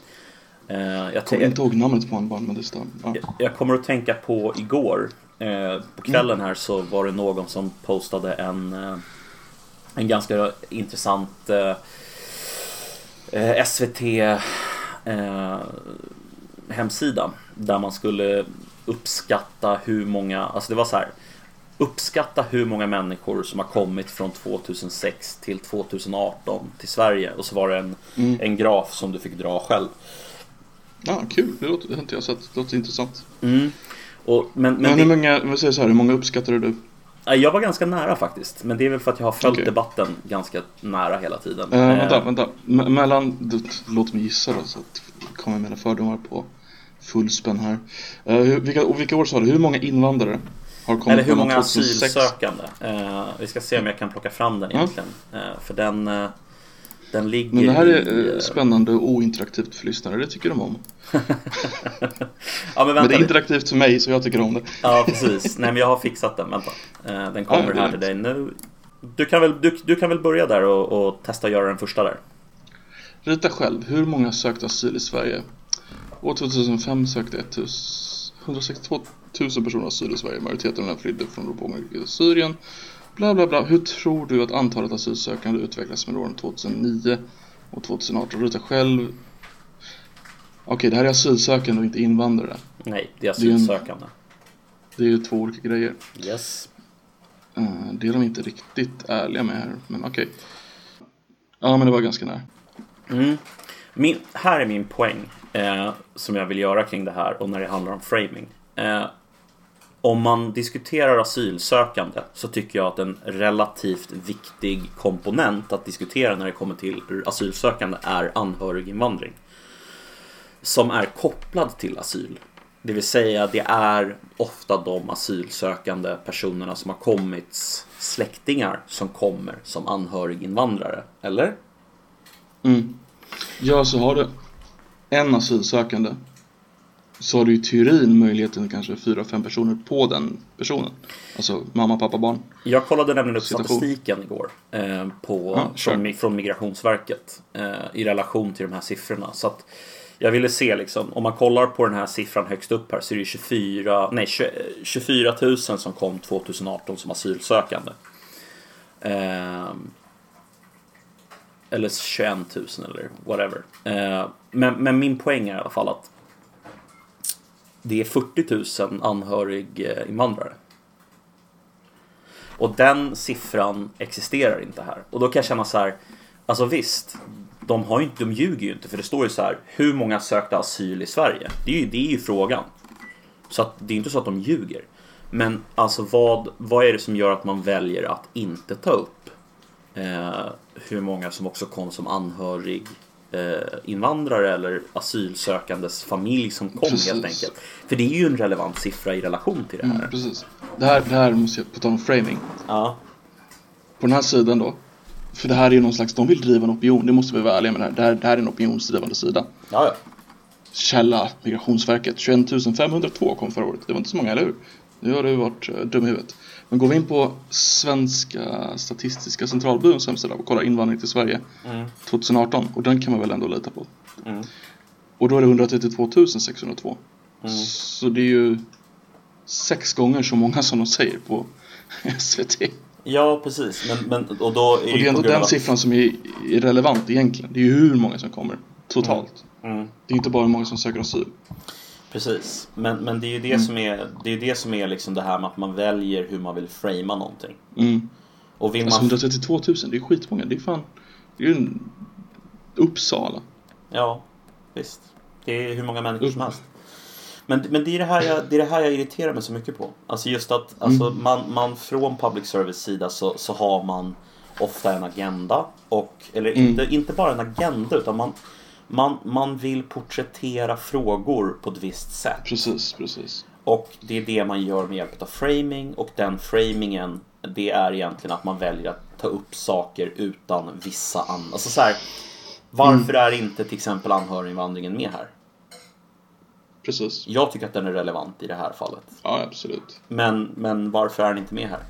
Eh, jag kommer inte ihåg namnet på honom bara, men det stämmer. Ja. Jag, jag, kommer att tänka på igår. Eh, på kvällen här så var det någon som postade en, eh, en ganska intressant eh, eh, SVT eh, hemsida där man skulle uppskatta hur många, alltså det var så här uppskatta hur många människor som har kommit från 2006 till 2018 till Sverige och så var det en, mm. en graf som du fick dra själv. Ja, kul. Det, låter, det har inte jag sett. Det låter intressant. Mm. Och, men, men, Men, det, hur många, om vi säger så här, hur många uppskattade du? Ja, jag var ganska nära faktiskt. Men det är väl för att jag har följt Okej. debatten ganska nära hela tiden. Eh, Eh, vänta, vänta. Me- mellan, du, låt mig gissa då så att jag kommer mina fördomar på fullspänn här. Eh, vilka, och vilka år sa du? Hur många invandrare har kommit Eller hur många 2006? asylsökande? Eh, vi ska se om jag kan plocka fram den egentligen. Eh, för den, eh, den ligger Men det här i, är eh, eh, spännande och ointeraktivt för lyssnare, det tycker de om. ja men Men vänta det är interaktivt för mig så jag tycker om det. Ja precis. Nej men jag har fixat den. Vänta. Eh, den kommer Ja, här till dig nu. Du kan väl, du, du kan väl börja där och, och testa att göra den första där. Rita själv, hur många sökte asyl i Sverige? År 2005 sökte 1000 162 000 personer asyl i Sverige. Majoriteten av dem flydde från det pågående Syrien. Bla bla bla. Hur tror du att antalet asylsökande utvecklas med åren 2009 och 2018? Rita själv. Okej, det här är asylsökande och inte invandrare. Nej, det är asylsökande. Det är ju två olika grejer. Yes. Eh, Det är de inte riktigt ärliga med här, men okej. Ja, men det var ganska nära. Mm. Min, här är min poäng eh, som jag vill göra kring det här och när det handlar om framing. Eh, om man diskuterar asylsökande så tycker jag att en relativt viktig komponent att diskutera när det kommer till asylsökande är anhöriginvandring. Som är kopplad till asyl. Det vill säga det är ofta de asylsökande personerna som har kommit släktingar som kommer som anhöriginvandrare. Eller? Mm. Ja, så har du en asylsökande så har du i teorin möjligheten kanske fyra, fem personer på den personen. Alltså mamma, pappa, barn. Jag kollade nämligen upp Situation. statistiken igår eh, på, Ja, sure. från, från Migrationsverket eh, i relation till de här siffrorna. Så att jag ville se liksom, om man kollar på den här siffran högst upp här så är det 24, nej, 20 24 000 som kom 2018 som asylsökande. Eh, eller 21 000 eller whatever. Eh, men, men min poäng är i alla fall att det är 40 000 anhöriginvandrare. Eh, Och den siffran existerar inte här. Och då kan jag känna så här. Alltså visst, de, har ju inte, de ljuger ju inte. För det står ju så här. Hur många sökte asyl i Sverige? Det är ju, det är ju frågan. Så att det är inte så att de ljuger. Men alltså vad, vad är det som gör att man väljer att inte ta upp eh, hur många som också kom som anhörig invandrare eller asylsökandes familj som kom Precis. helt enkelt. För det är ju en relevant siffra i relation till det här. Mm, precis. Det här, det här måste jag, på tal om framing. Ja, På den här sidan då. För det här är ju någon slags, de vill driva en opinion, det måste vi vara ärliga med det här. Det här, det här är en opinionsdrivande sida. ja, ja. Källa, Migrationsverket, 21 502 kom förra året. Det var inte så många, eller hur? Nu har du varit uh, dum i huvudet. Men går vi in på Svenska Statistiska Centralbyråns hemsida och kollar invandring till Sverige Mm. 2018, och den kan man väl ändå lita på. Mm. Och då är det 132 602. Mm. Så det är ju sex gånger så många som de säger på SVT. Ja, precis. Men, men, och då är Och det är ändå den siffran som är, är relevant egentligen. Det är ju hur många som kommer totalt. Mm, Det är inte bara hur många som söker asyl. Precis. Men, men det är ju det Mm. som är det, är det som är liksom det här med att man väljer hur man vill framea någonting. Mm. Och vill Alltså man... 132 000, det är skitmånga. Det är fan... Det är ju en Uppsala. Ja, visst. Det är hur många människor som helst. Men, men det, är det, här jag, det är det här jag irriterar mig så mycket på. Alltså just att alltså Mm. man, man från public service sida så, så har man ofta en agenda. Och, eller Mm. inte, inte bara en agenda utan man, man, man vill porträttera frågor på ett visst sätt. Precis, precis. Och det är det man gör med hjälp av framing och den framingen det är egentligen att man väljer att ta upp saker utan vissa andra. Alltså så här, varför är inte till exempel anhöriginvandringen med här? Precis. Jag tycker att den är relevant i det här fallet. Ja, absolut. Men, men varför är den inte med här?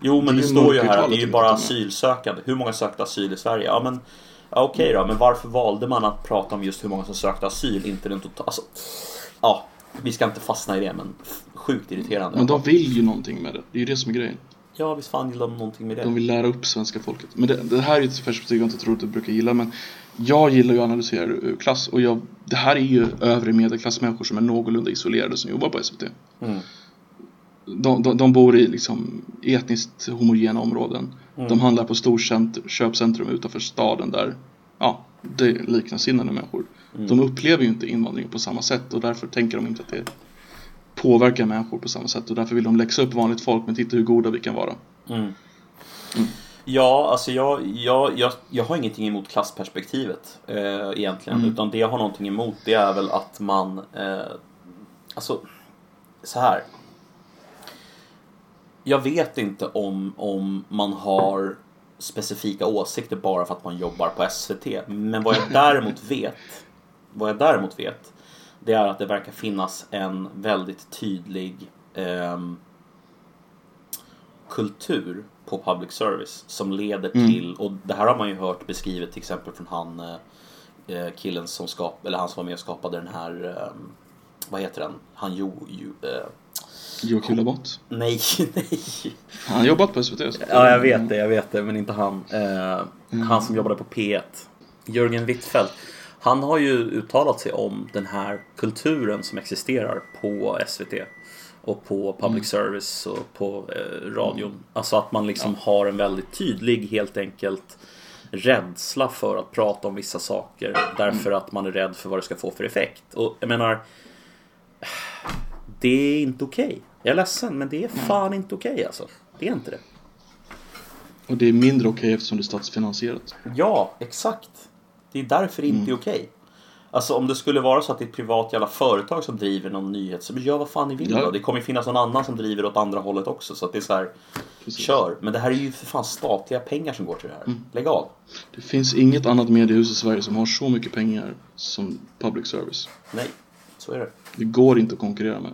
Jo, men Det det, står ju här att det är ju bara asylsökande. Hur många sökte asyl i Sverige? Ja, men ja, okej då. Men varför valde man att prata om just hur många som sökte asyl, inte den totala... Alltså, ja, vi ska inte fastna i det, men sjukt irriterande. Men de vill ju någonting med det. Det är ju det som är grejen. Ja, visst fan gillar de någonting med det. De vill lära upp svenska folket. Men det, det här är ett perspektiv jag inte tror att du brukar gilla. Men jag gillar ju att analysera ur klass. Och jag, det här är ju övre medelklassmänniskor som är någorlunda isolerade som jobbar på SVT. Mm. De, de, de bor i liksom etniskt homogena områden. Mm. De handlar på storcentrum, köpcentrum utanför staden där ja, det är likasinnade människor. Mm. De upplever ju inte invandring på samma sätt och därför tänker de inte att det påverka människor på samma sätt och därför vill de läxa upp vanligt folk men titta hur goda vi kan vara. Mm. Ja, alltså jag, jag, jag, jag har ingenting emot klassperspektivet eh, egentligen. Mm. Utan det jag har någonting emot det är väl att man... Eh, alltså, så här. Jag vet inte om, om man har specifika åsikter bara för att man jobbar på SVT. Men vad jag däremot vet, vad jag däremot vet, det är att det verkar finnas en väldigt tydlig ehm, kultur på public service som leder Mm. till, och det här har man ju hört beskrivet till exempel från han eh, killen som skap, eller han som var med och skapade den här, eh, vad heter den? Han jo, jo eh, Joakim Lamotte. nej, nej. Han har jobbat på SVT. Ja, jag vet det, jag vet det, men inte han. Eh, Han som jobbade på P1. Jörgen Wittfeldt. Han har ju uttalat sig om den här kulturen som existerar på SVT. Och på public service och på eh, radion. Alltså att man liksom har en väldigt tydlig, helt enkelt, rädsla för att prata om vissa saker. Därför att man är rädd för vad det ska få för effekt. Och jag menar, det är inte okej. Jag är ledsen, men det är fan inte okej alltså. Det är inte det. Och det är mindre okej eftersom det är statsfinansierat. Ja, exakt. Det är därför det inte är okej. Alltså om det skulle vara så att det är ett privat jävla företag som driver någon nyhet så gör vad fan ni vill Ja. då. Det kommer ju finnas någon annan som driver åt andra hållet också. Så att det är så här, Precis. kör. Men det här är ju för fan statliga pengar som går till det här. Lägg av. Det finns inget annat mediehus i Sverige som har så mycket pengar som public service. Nej, så är det. Det går inte att konkurrera med.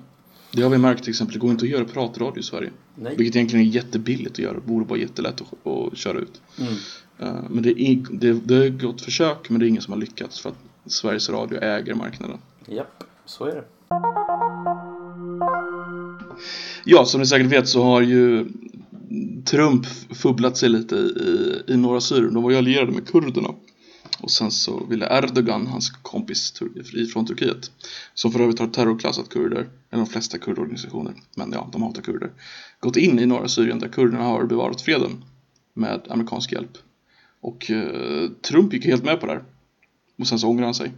Det har vi märkt till exempel, det går inte att göra pratradio i Sverige. Nej. Vilket egentligen är jättebilligt att göra, det borde vara jättelätt att, att köra ut. Mm. Eh, Men det är, det, det är ett gott försök, men det är ingen som har lyckats för att Sveriges Radio äger marknaden. Japp, så är det. Ja, som ni säkert vet så har ju Trump fubblat sig lite i, i norra Syrien. De var ju allierade med kurderna. Och sen så ville Erdogan, hans kompis från Turkiet, som för övrigt har terrorklassat kurder, eller de flesta kurdorganisationer, men ja, de hatar kurder, gått in i norra Syrien där kurderna har bevarat freden med amerikansk hjälp. Och eh, Trump gick helt med på det här. Och sen så ångrar han sig.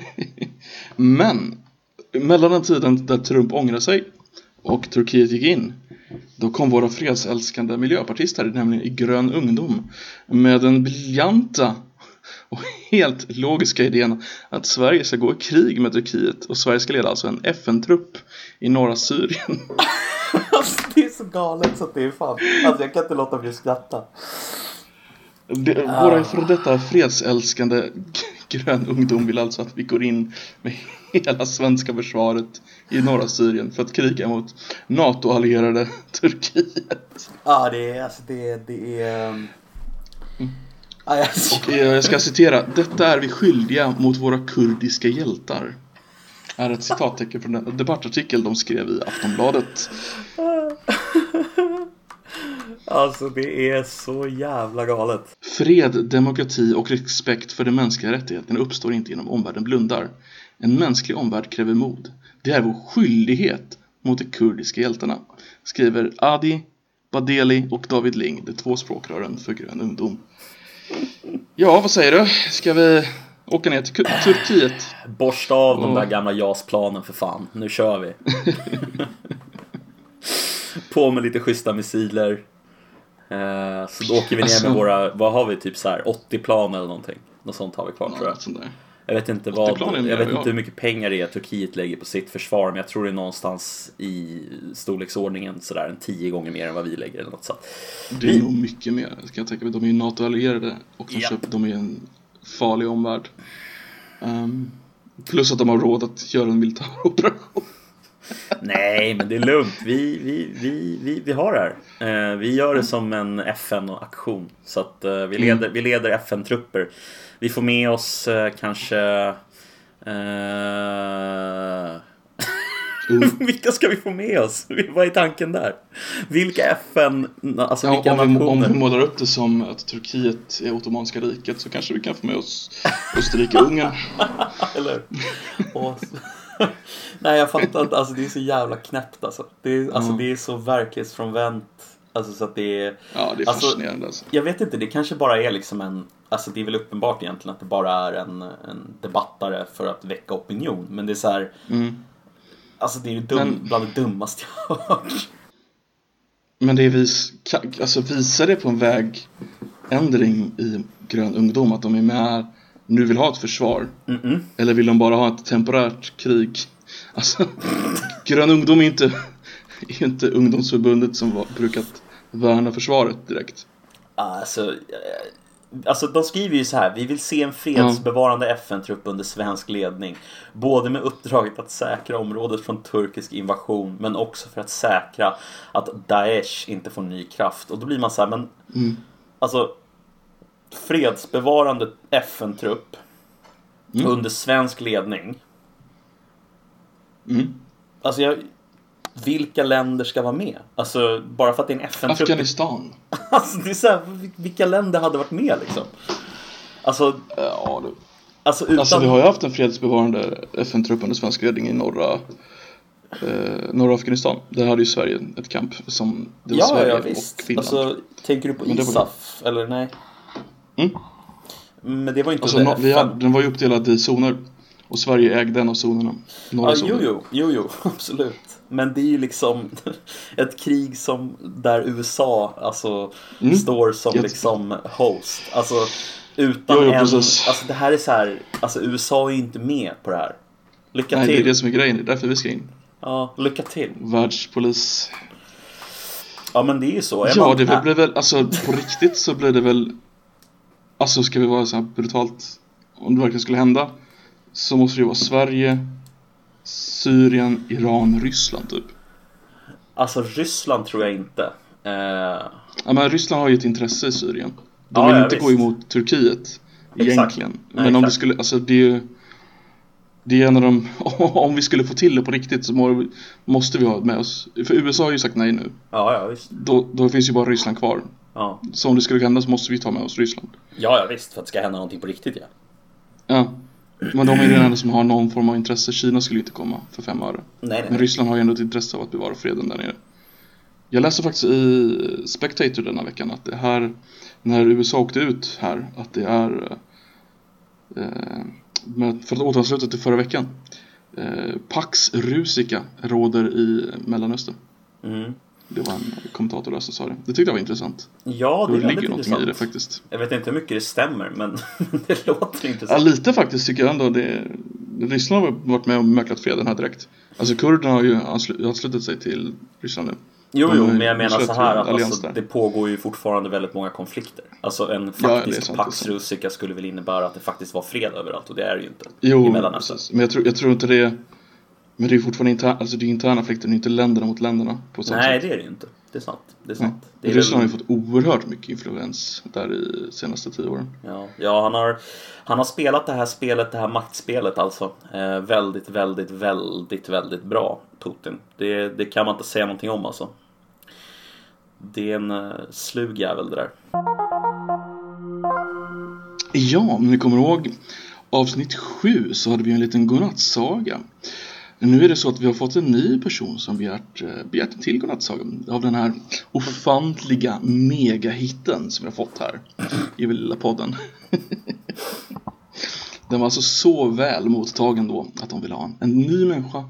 men mellan den tiden där Trump ångrade sig och Turkiet gick in då kom våra fredsälskande miljöpartister, nämligen i Grön ungdom, med den briljanta och helt logiska idén att Sverige ska gå i krig med Turkiet och Sverige ska leda alltså en FN-trupp i norra Syrien. Alltså det är så galet så att det är fan. Alltså jag kan inte låta bli att skratta. Det, våra före detta fredsälskande grön ungdom vill alltså att vi går in med hela svenska försvaret i norra Syrien för att kriga mot NATO-allierade Turkiet. Ja, det är alltså det, det är... Och eh, jag ska citera, detta är vi skyldiga mot våra kurdiska hjältar. Är ett citattecken från en debattartikel de skrev i Aftonbladet. Alltså det är så jävla galet. Fred, demokrati och respekt för de mänskliga rättigheterna uppstår inte genom omvärlden blundar. En mänsklig omvärld kräver mod. Det är vår skyldighet mot de kurdiska hjältarna. Skriver Adi Badeli och David Ling, de två språkrören för Grön ungdom. Ja, vad säger du? Ska vi åka ner till Turkiet? Borsta av de där gamla JAS-planen för fan. Nu kör vi. På med lite schyssta missiler. Eh, så då åker vi ner Alltså- med våra, vad har vi, typ så här 80 plan eller någonting. Något sånt har vi kvar tror jag. Jag vet inte, 80 vad, jag vet inte hur mycket pengar det är Turkiet lägger på sitt försvar. Men jag tror det är någonstans i storleksordningen sådär en tio gånger mer än vad vi lägger eller något sånt. Det är nog mycket mer, ska jag tänka mig. De är ju NATO-allierade och de, Ja. köper, de är en farlig omvärld. Ehm, plus att de har råd att göra en militär operation. Nej, men det är lugnt. Vi, vi, vi, vi, vi har det här. Eh, vi gör det som en FN-aktion. Så att eh, vi leder, vi leder FN-trupper. Vi får med oss eh, kanske... Eh, Mm. vilka ska vi få med oss? Vad är tanken där? Vilka FN... Alltså vilka Ja, om, vi, om vi målar upp det som att Turkiet är Ottomanska riket så kanske vi kan få med oss Österrike-Ungern. Eller? Nej, jag fattar inte. Alltså det är så jävla knäppt alltså. Det är, alltså, Mm. det är så verklighetsfrånvänt. Alltså så att det är... Ja, det är Alltså- fascinerande alltså. Jag vet inte, det kanske bara är liksom en... Alltså det är väl uppenbart egentligen att det bara är en, en debattare för att väcka opinion. Men det är så här... Mm. Alltså det är ju dum, Men- bland det dummaste jag har hört. Men det vis, ka- alltså visar det på en vägändring i Grön ungdom att de är med, nu vill ha ett försvar? Mm-mm. Eller vill de bara ha ett temporärt krig? Alltså, Grön ungdom är inte, är ju inte ungdomsförbundet som var, brukat värna försvaret direkt. Alltså, eh, alltså de skriver ju så här. Vi vill se en fredsbevarande FN-trupp under svensk ledning. Både med uppdraget att säkra området från turkisk invasion men också för att säkra att Daesh inte får ny kraft. Och då blir man så här, men Mm. alltså fredsbevarande FN-trupp Mm. under svensk ledning. Mm. Alltså jag, vilka länder ska vara med? Alltså bara för att det är en FN-trupp. Afghanistan. Alltså det är så här, vil- vilka länder hade varit med liksom? Alltså, Ja, du. alltså utan... Alltså vi har ju haft en fredsbevarande FN-trupp under svensk ledning i norra, eh, norra Afghanistan. Där hade ju Sverige ett camp som det var ja, Sverige ja, visst. och Finland. Alltså, tänker du på ISAF? Eller nej? Mm. Men det var inte Alltså, under no, hade, den var ju uppdelad i zoner och Sverige ägde en av zonerna. Norra Ja, zonen. jo, jo, jo, jo, absolut. Men det är ju liksom ett krig som där USA alltså Mm. står som Jätte- liksom host. Alltså utan Jo, jo, en... precis. Alltså det här är så här, alltså USA är ju inte med på det här. Lycka Nej, det till. är det som är grejen. Det är därför vi ska in. Ja, lycka till. Världspolis. Ja men det är ju så. Är Ja, man- det blir väl, alltså på riktigt så blir det väl Alltså ska vi vara så här brutalt Om det verkligen skulle hända Så måste det vara Sverige Syrien, Iran, Ryssland typ Alltså Ryssland tror jag inte. Eh, Ja men Ryssland har ju ett intresse i Syrien De Ja, vill ja, inte gå visst. emot Turkiet Egentligen Nej, Men om det exakt. skulle, alltså det är ju Det är en av de, om vi skulle få till det på riktigt så må, måste vi ha med oss För USA har ju sagt nej nu ja, ja visst. Då, då finns ju bara Ryssland kvar Ja. Så om det skulle hända så måste vi ta med oss Ryssland ja, ja visst. För att det ska hända någonting på riktigt ja. Ja, men de är ju den enda som har någon form av intresse. Kina skulle inte komma för fem öre. Nej, nej. Men. Ryssland har ju ändå ett intresse av att bevara freden där nere. Jag läste faktiskt i Spectator denna veckan att det här, när USA åkte ut här, att det är eh, för att återansluta till förra veckan. Eh, Pax Rusika råder i Mellanöstern. Mm. Det var en kommentator där som sa det. Det tyckte jag var intressant. Ja, det det ligger någonting intressant. i det faktiskt. Jag vet inte hur mycket det stämmer, men det låter Ja, intressant. lite faktiskt tycker jag ändå. Det, Ryssland har varit med och mäklat freden här direkt. Alltså kurderna har ju anslu- anslutit sig till Ryssland nu. Jo, jo, men jag menar så här att alltså, det pågår ju fortfarande väldigt många konflikter. Alltså en Ja, faktisk sant, är Pax sant. Rusika skulle väl innebära att det faktiskt var fred överallt och det är det ju inte. I Jo, Mellanöstern. precis. Men jag tror, jag tror inte det Men det är ju fortfarande interna, alltså det är interna det är inte länderna mot länderna på samma Nej, sätt. det är det ju inte. Det är sant. Det är sant. Det är Ryssland väl- har ju fått oerhört mycket influens där i senaste tio åren. Ja, ja han, har, han har spelat det här spelet, det här maktspelet alltså. Eh, väldigt, väldigt, väldigt, väldigt bra, Putin. Det, det kan man inte säga någonting om alltså. Det är en uh, slug jävel det där. Ja, men ni kommer ihåg avsnitt sju så hade vi en liten godnattsaga. Nu är det så att vi har fått en ny person som begärt, eh, begärt en till godnattsaga av den här ofantliga megahitten som vi har fått här i lilla podden. Den var alltså så väl mottagen då att de vill ha en, en ny människa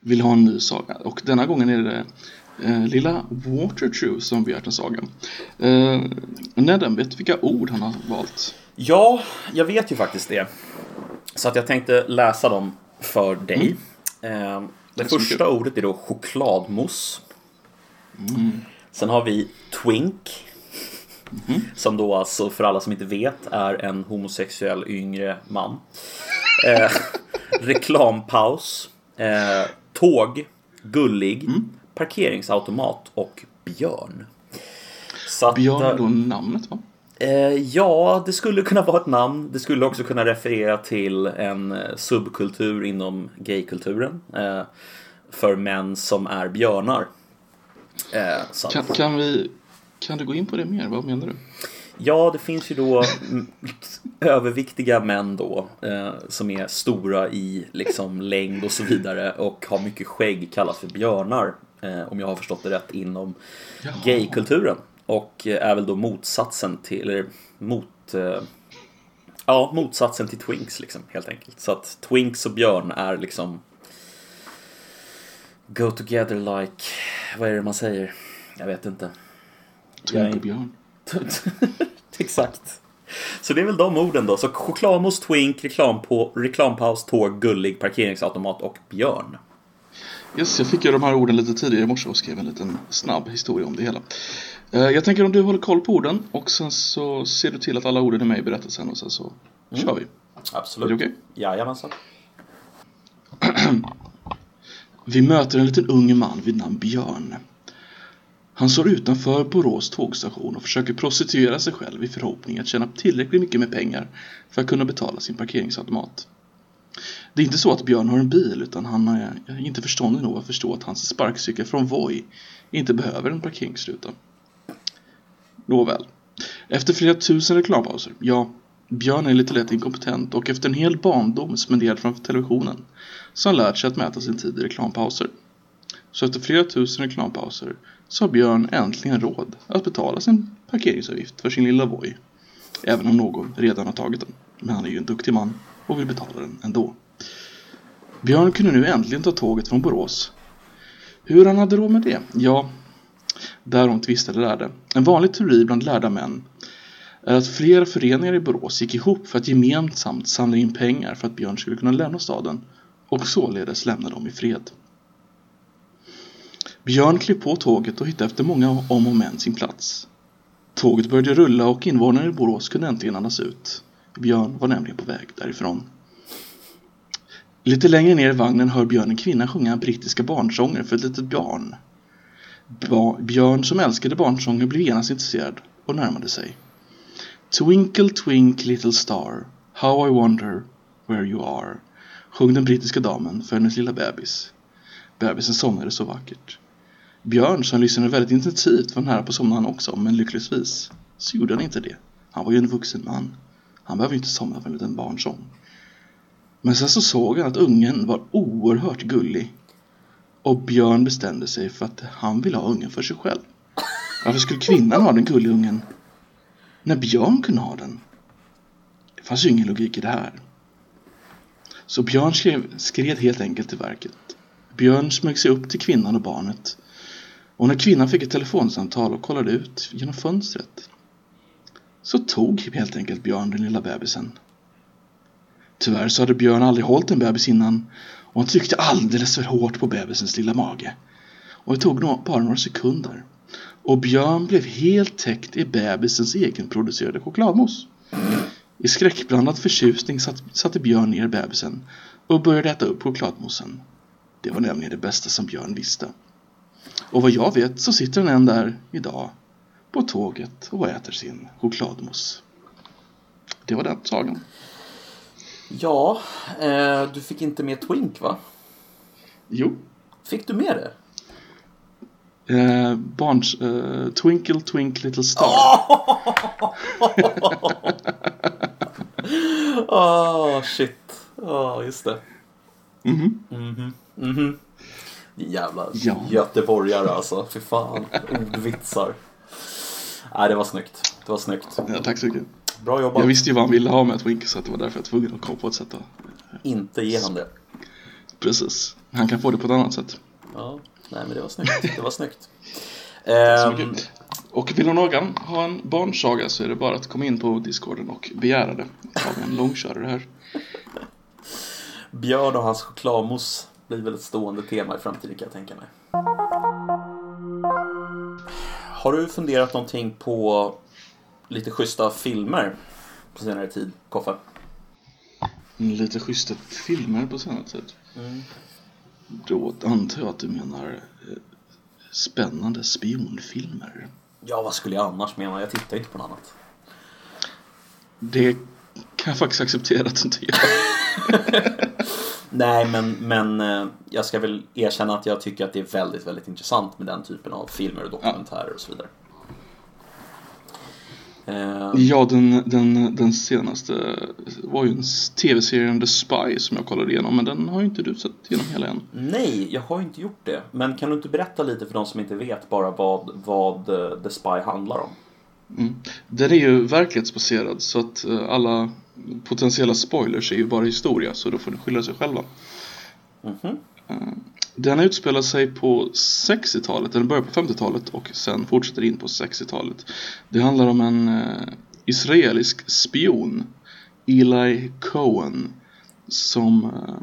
vill ha en ny saga och denna gången är det eh, lilla Watertrue som begärt en saga. Eh, Nedden, vet du vilka ord han har valt? Ja, jag vet ju faktiskt det. Så att jag tänkte läsa dem för dig. Eh, det första ordet är då chokladmousse. Sen har vi twink. Som då alltså, för alla som inte vet, är en homosexuell yngre man. Eh, reklampaus. Eh, tåg. Gullig. Parkeringsautomat och björn. Så att, Björn är då namnet va? Eh, ja, det skulle kunna vara ett namn. Det skulle också kunna referera till en eh, subkultur inom gaykulturen. Eh, för män som är björnar. Eh, Kan, kan vi kan du gå in på det mer? Vad menar du? Ja, det finns ju då överviktiga män då eh, som är stora i liksom längd och så vidare och har mycket skägg kallas för björnar. Eh, om jag har förstått det rätt inom Jaha. gaykulturen. Och eh, är väl då motsatsen till, eller mot, eh, ja motsatsen till twinks liksom helt enkelt. Så att twinks och björn är liksom Go together like... Vad är det man säger? Jag vet inte. Twink och björn. Exakt. Så det är väl de orden då. Så chokladmousse, twink, reklam på, reklampaus, tåg, gullig, parkeringsautomat och björn. Yes, jag fick ju de här orden lite tidigare i morse och skrev en liten snabb historia om det hela. Eh, Jag tänker om du håller koll på orden och sen så ser du till att alla orden är med i berättelsen och sen så kör vi. Absolut. Är det okej? Jajamensan. Vi möter en liten ung man vid namn Björn. Han står utanför Borås tågstation och försöker prostituera sig själv i förhoppning att tjäna tillräckligt mycket med pengar för att kunna betala sin parkeringsautomat. Det är inte så att Björn har en bil utan han är inte förståndig nog att förstå att hans sparkcykel från Voi inte behöver en parkeringsruta. Nåväl. Efter flera tusen reklampauser, ja, Björn är lite lätt inkompetent och efter en hel barndom spenderad framför televisionen så har han lärt sig att mäta sin tid i reklampauser. Så efter flera tusen reklampauser så har Björn äntligen råd att betala sin parkeringsavgift för sin lilla Voi. Även om någon redan har tagit den. Men han är ju en duktig man och vill betala den ändå. Björn kunde nu äntligen ta tåget från Borås. Hur han hade råd med det? Ja, därom tvistade lärde. En vanlig teori bland lärda män är att flera föreningar i Borås gick ihop för att gemensamt samla in pengar för att Björn skulle kunna lämna staden och således lämna dem i fred. Björn klev på tåget och hittade efter många om och men sin plats. Tåget började rulla och invånarna i Borås kunde äntligen andas ut. Björn var nämligen på väg därifrån. Lite längre ner i vagnen hör Björn en kvinna sjunga brittiska barnsånger för ett litet barn. Ba Björn som älskade barnsånger blev genast intresserad och närmade sig. Twinkle twink little star How I wonder where you are sjöng den brittiska damen för hennes lilla bebis. Bebisen somnade så vackert. Björn som lyssnade väldigt intensivt var nära på att somna han också men lyckligtvis så gjorde han inte det. Han var ju en vuxen man. Han behöver ju inte somna för en liten barnsång. Men sen så såg han att ungen var oerhört gullig. Och Björn bestämde sig för att han ville ha ungen för sig själv. Varför skulle kvinnan ha den gulliga ungen när Björn kunde ha den? Det fanns ju ingen logik i det här. Så Björn skrev, skred helt enkelt till verket. Björn smög sig upp till kvinnan och barnet. Och när kvinnan fick ett telefonsamtal och kollade ut genom fönstret så tog helt enkelt Björn den lilla bebisen. Tyvärr så hade Björn aldrig hållit en bebis innan och han tryckte alldeles för hårt på bebisens lilla mage. Och det tog nog bara några sekunder. Och Björn blev helt täckt i bebisens egenproducerade chokladmousse. I skräckblandad förtjusning satt, satte Björn ner bebisen och började äta upp chokladmoussen. Det var nämligen det bästa som Björn visste. Och vad jag vet så sitter han än där idag på tåget och äter sin chokladmousse. Det var den sagan. Ja, eh, du fick inte med Twink va? Jo, Fick du med det? eh, barns, eh, Twinkle Twinkle Little Star. Åh, shit. Ja, just det. Mhm. Mhm, mhm. Jävla Ja. göteborgare alltså. Fy fan. Ordvitsar. Nej, det var snyggt. Det var snyggt. Ja, tack så mycket. Bra jobbat. Jag visste ju vad han ville ha med Twink så det var därför jag var tvungen att komma på ett sätt att... Inte ge han det. Precis. Han kan få det på ett annat sätt. Ja, nej men det var snyggt. Det var snyggt. Ehm. Och vill någon ha en barnsaga så är det bara att komma in på discorden och begära det. Jag har en långkörare här. Björn och hans chokladmousse blir väl ett stående tema i framtiden kan jag tänka mig. Har du funderat någonting på lite schyssta filmer på senare tid, Koffe? Lite schyssta filmer på senare tid. Då antar jag att du menar eh, spännande spionfilmer. Ja, vad skulle jag annars mena? Jag tittar inte på något annat. Det kan jag faktiskt acceptera att du inte gör. Nej, men, men eh, jag ska väl erkänna att jag tycker att det är väldigt, väldigt intressant med den typen av filmer och dokumentärer och så vidare. Eh, Ja, den, den, den senaste var ju en tv-serien The Spy som jag kollade igenom men den har ju inte du sett genom hela än. Nej, jag har inte gjort det. Men kan du inte berätta lite för de som inte vet bara vad, vad eh, The Spy handlar om? Mm. Den är ju verklighetsbaserad så att eh, alla potentiella spoilers är ju bara historia så då får ni skylla sig själva. Mhm. Den utspelar sig på 60-talet, eller börjar på 50-talet och sen fortsätter in på 60-talet. Det handlar om en eh, israelisk spion, Eli Cohen, som eh,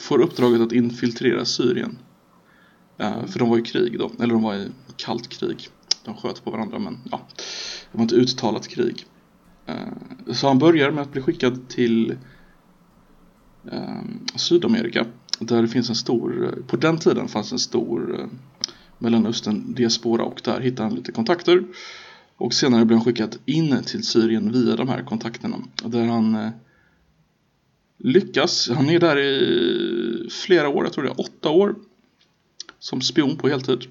får uppdraget att infiltrera Syrien. Eh, för de var i krig då, eller de var i kallt krig. De sköt på varandra men ja, det var inte uttalat krig. Eh, så han börjar med att bli skickad till eh, Sydamerika där det finns en stor, på den tiden fanns en stor eh, Mellanöstern diaspora och där hittar han lite kontakter. Och senare blir han skickad in till Syrien via de här kontakterna. Där han eh, lyckas. Han är där i flera år, jag tror det är åtta år. Som spion på heltid.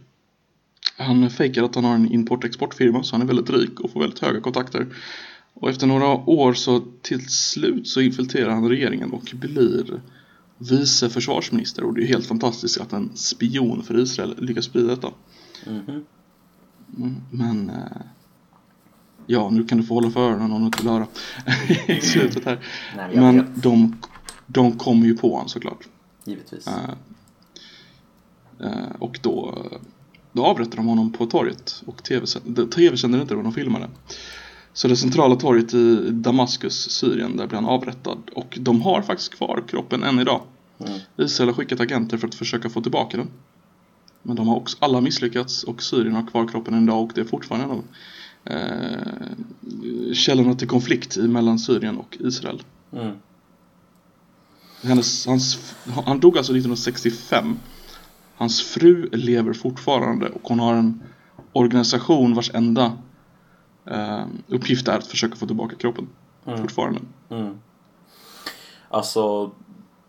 Han fejkar att han har en import-exportfirma så han är väldigt rik och får väldigt höga kontakter. Och efter några år så till slut så infiltrerar han regeringen och blir vice försvarsminister och det är helt fantastiskt att en spion för Israel lyckas bli detta. Mm -hmm. Men eh, ja, nu kan du få hålla för öronen om du inte vill höra i slutet här. Nej, men de, de kommer ju på honom såklart. Givetvis. Uh, uh, och då, då avrättar de honom på torget och tv, TV sänder inte då de filmade. Så det centrala torget i Damaskus, Syrien, där blir han avrättad. Och de har faktiskt kvar kroppen än idag. Mm. Israel har skickat agenter för att försöka få tillbaka den. Men de har också alla misslyckats och Syrien har kvar kroppen än idag och det är fortfarande en av eh, källorna till konflikt mellan Syrien och Israel. Mm. Hennes, hans, han dog alltså 1965. Hans fru lever fortfarande och hon har en organisation vars enda eh, uppgift är att försöka få tillbaka kroppen. Mm. Fortfarande. Mm. Alltså,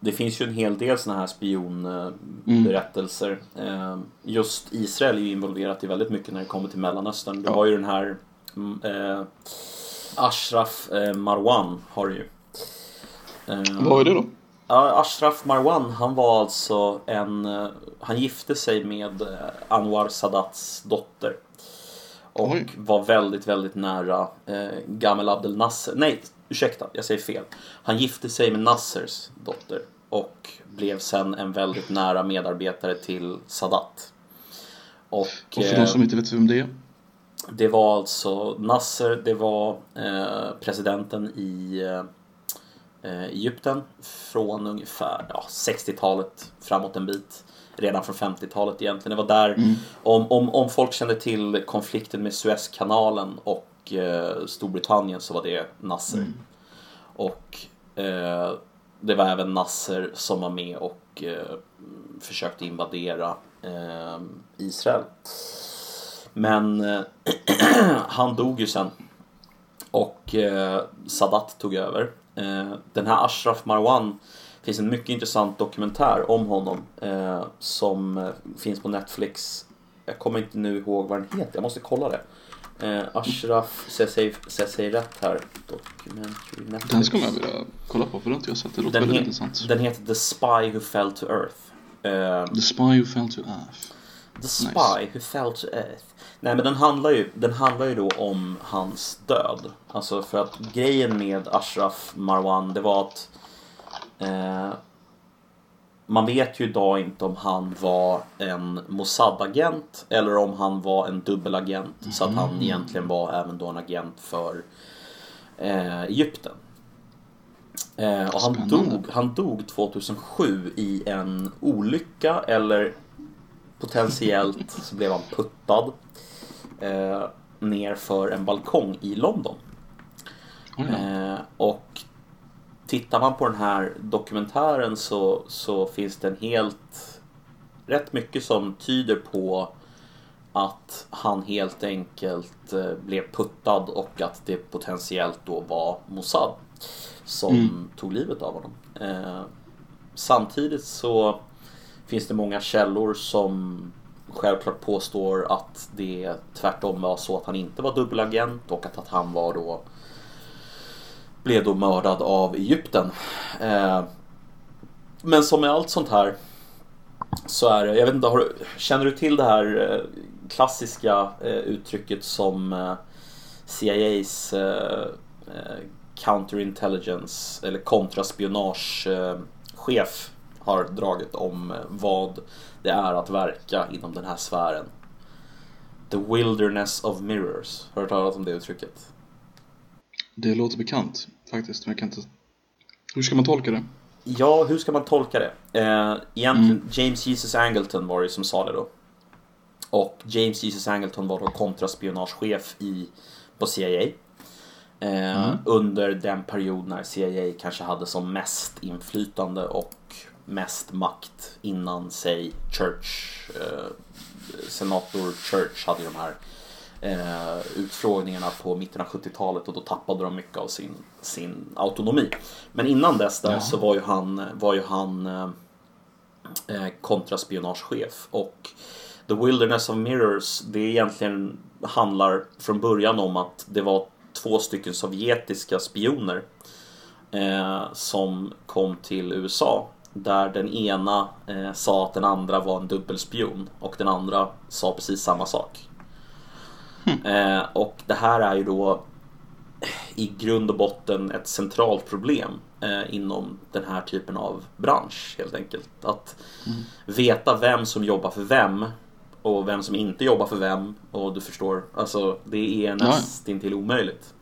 det finns ju en hel del sådana här spionberättelser. Mm. Just Israel är ju involverat i väldigt mycket när det kommer till Mellanöstern. Du ja. har ju den här mm, eh, Ashraf eh, Marwan har du ju. Eh, Vad är det då? Ashraf Marwan, han var alltså en... Eh, han gifte sig med Anwar Sadats dotter. Och Oj. var väldigt, väldigt nära eh, Gamel Abdel Nasser. Nej, ursäkta, jag säger fel. Han gifte sig med Nassers dotter och blev sen en väldigt nära medarbetare till Sadat. Och, och för de som inte vet vem det är? Det var alltså Nasser, det var eh, presidenten i eh, Egypten från ungefär ja, 60-talet framåt en bit. Redan från 50-talet egentligen. Det var där, mm. om, om, om folk kände till konflikten med Suezkanalen och eh, Storbritannien så var det Nasser. Mm. Och eh, det var även Nasser som var med och eh, försökte invadera eh, Israel. Men eh, han dog ju sen. Och eh, Sadat tog över. Den här Ashraf Marwan finns en mycket intressant dokumentär om honom eh, som finns på Netflix. Jag kommer inte nu ihåg vad den heter, jag måste kolla det. Eh, Ashraf, säger rätt här. Documentary Netflix. Den skulle jag vilja kolla på för det har inte jag sett. Det låter den väldigt intressant. Den heter The Spy Who Fell to Earth. Eh, The Spy Who Fell to Earth. The Spy nice. Who Fell to Earth. Nej men den handlar, ju, den handlar ju då om hans död. Alltså för att grejen med Ashraf Marwan det var att eh, man vet ju idag inte om han var en Mossad-agent eller om han var en dubbelagent. Mm. Så att han mm. egentligen var även då en agent för eh, Egypten. Eh, och han dog, han dog 2007 i en olycka eller potentiellt så blev han puttad eh, ner för en balkong i London. Mm. Eh, och tittar man på den här dokumentären så, så finns det en helt rätt mycket som tyder på att han helt enkelt eh, blev puttad och att det potentiellt då var Mossad som mm. tog livet av honom. Eh, samtidigt så finns det många källor som självklart påstår att det tvärtom var så att han inte var dubbelagent och att, att han var då blev då mördad av Egypten. Eh, men som med allt sånt här så är det, jag vet inte, har, känner du till det här eh, klassiska eh, uttrycket som CIAs counterintelligence eller kontraspionagechef har dragit om vad det är att verka inom den här sfären. The wilderness of mirrors. Har du hört talas om det uttrycket? Det låter bekant faktiskt, men jag kan inte... Hur ska man tolka det? Ja, hur ska man tolka det? Eh, egentligen, mm. James Jesus Angleton var det som sa det då. Och James Jesus Angleton var då kontraspionagechef i, på CIA. Eh, mm. Under den period när CIA kanske hade som mest inflytande och mest makt innan, säg, Church, eh, senator Church hade de här eh, utfrågningarna på mitten av 70-talet och då tappade de mycket av sin, sin autonomi. Men innan dess där ja. så var ju han, var ju han eh, eh, kontraspionagechef och The Wilderness of Mirrors det egentligen handlar från början om att det var två stycken sovjetiska spioner eh, som kom till USA där den ena eh, sa att den andra var en dubbelspion och den andra sa precis samma sak. Mm. Eh, och det här är ju då i grund och botten ett centralt problem eh, inom den här typen av bransch helt enkelt. Att mm. veta vem som jobbar för vem och vem som inte jobbar för vem och du förstår, alltså det är nästintill omöjligt.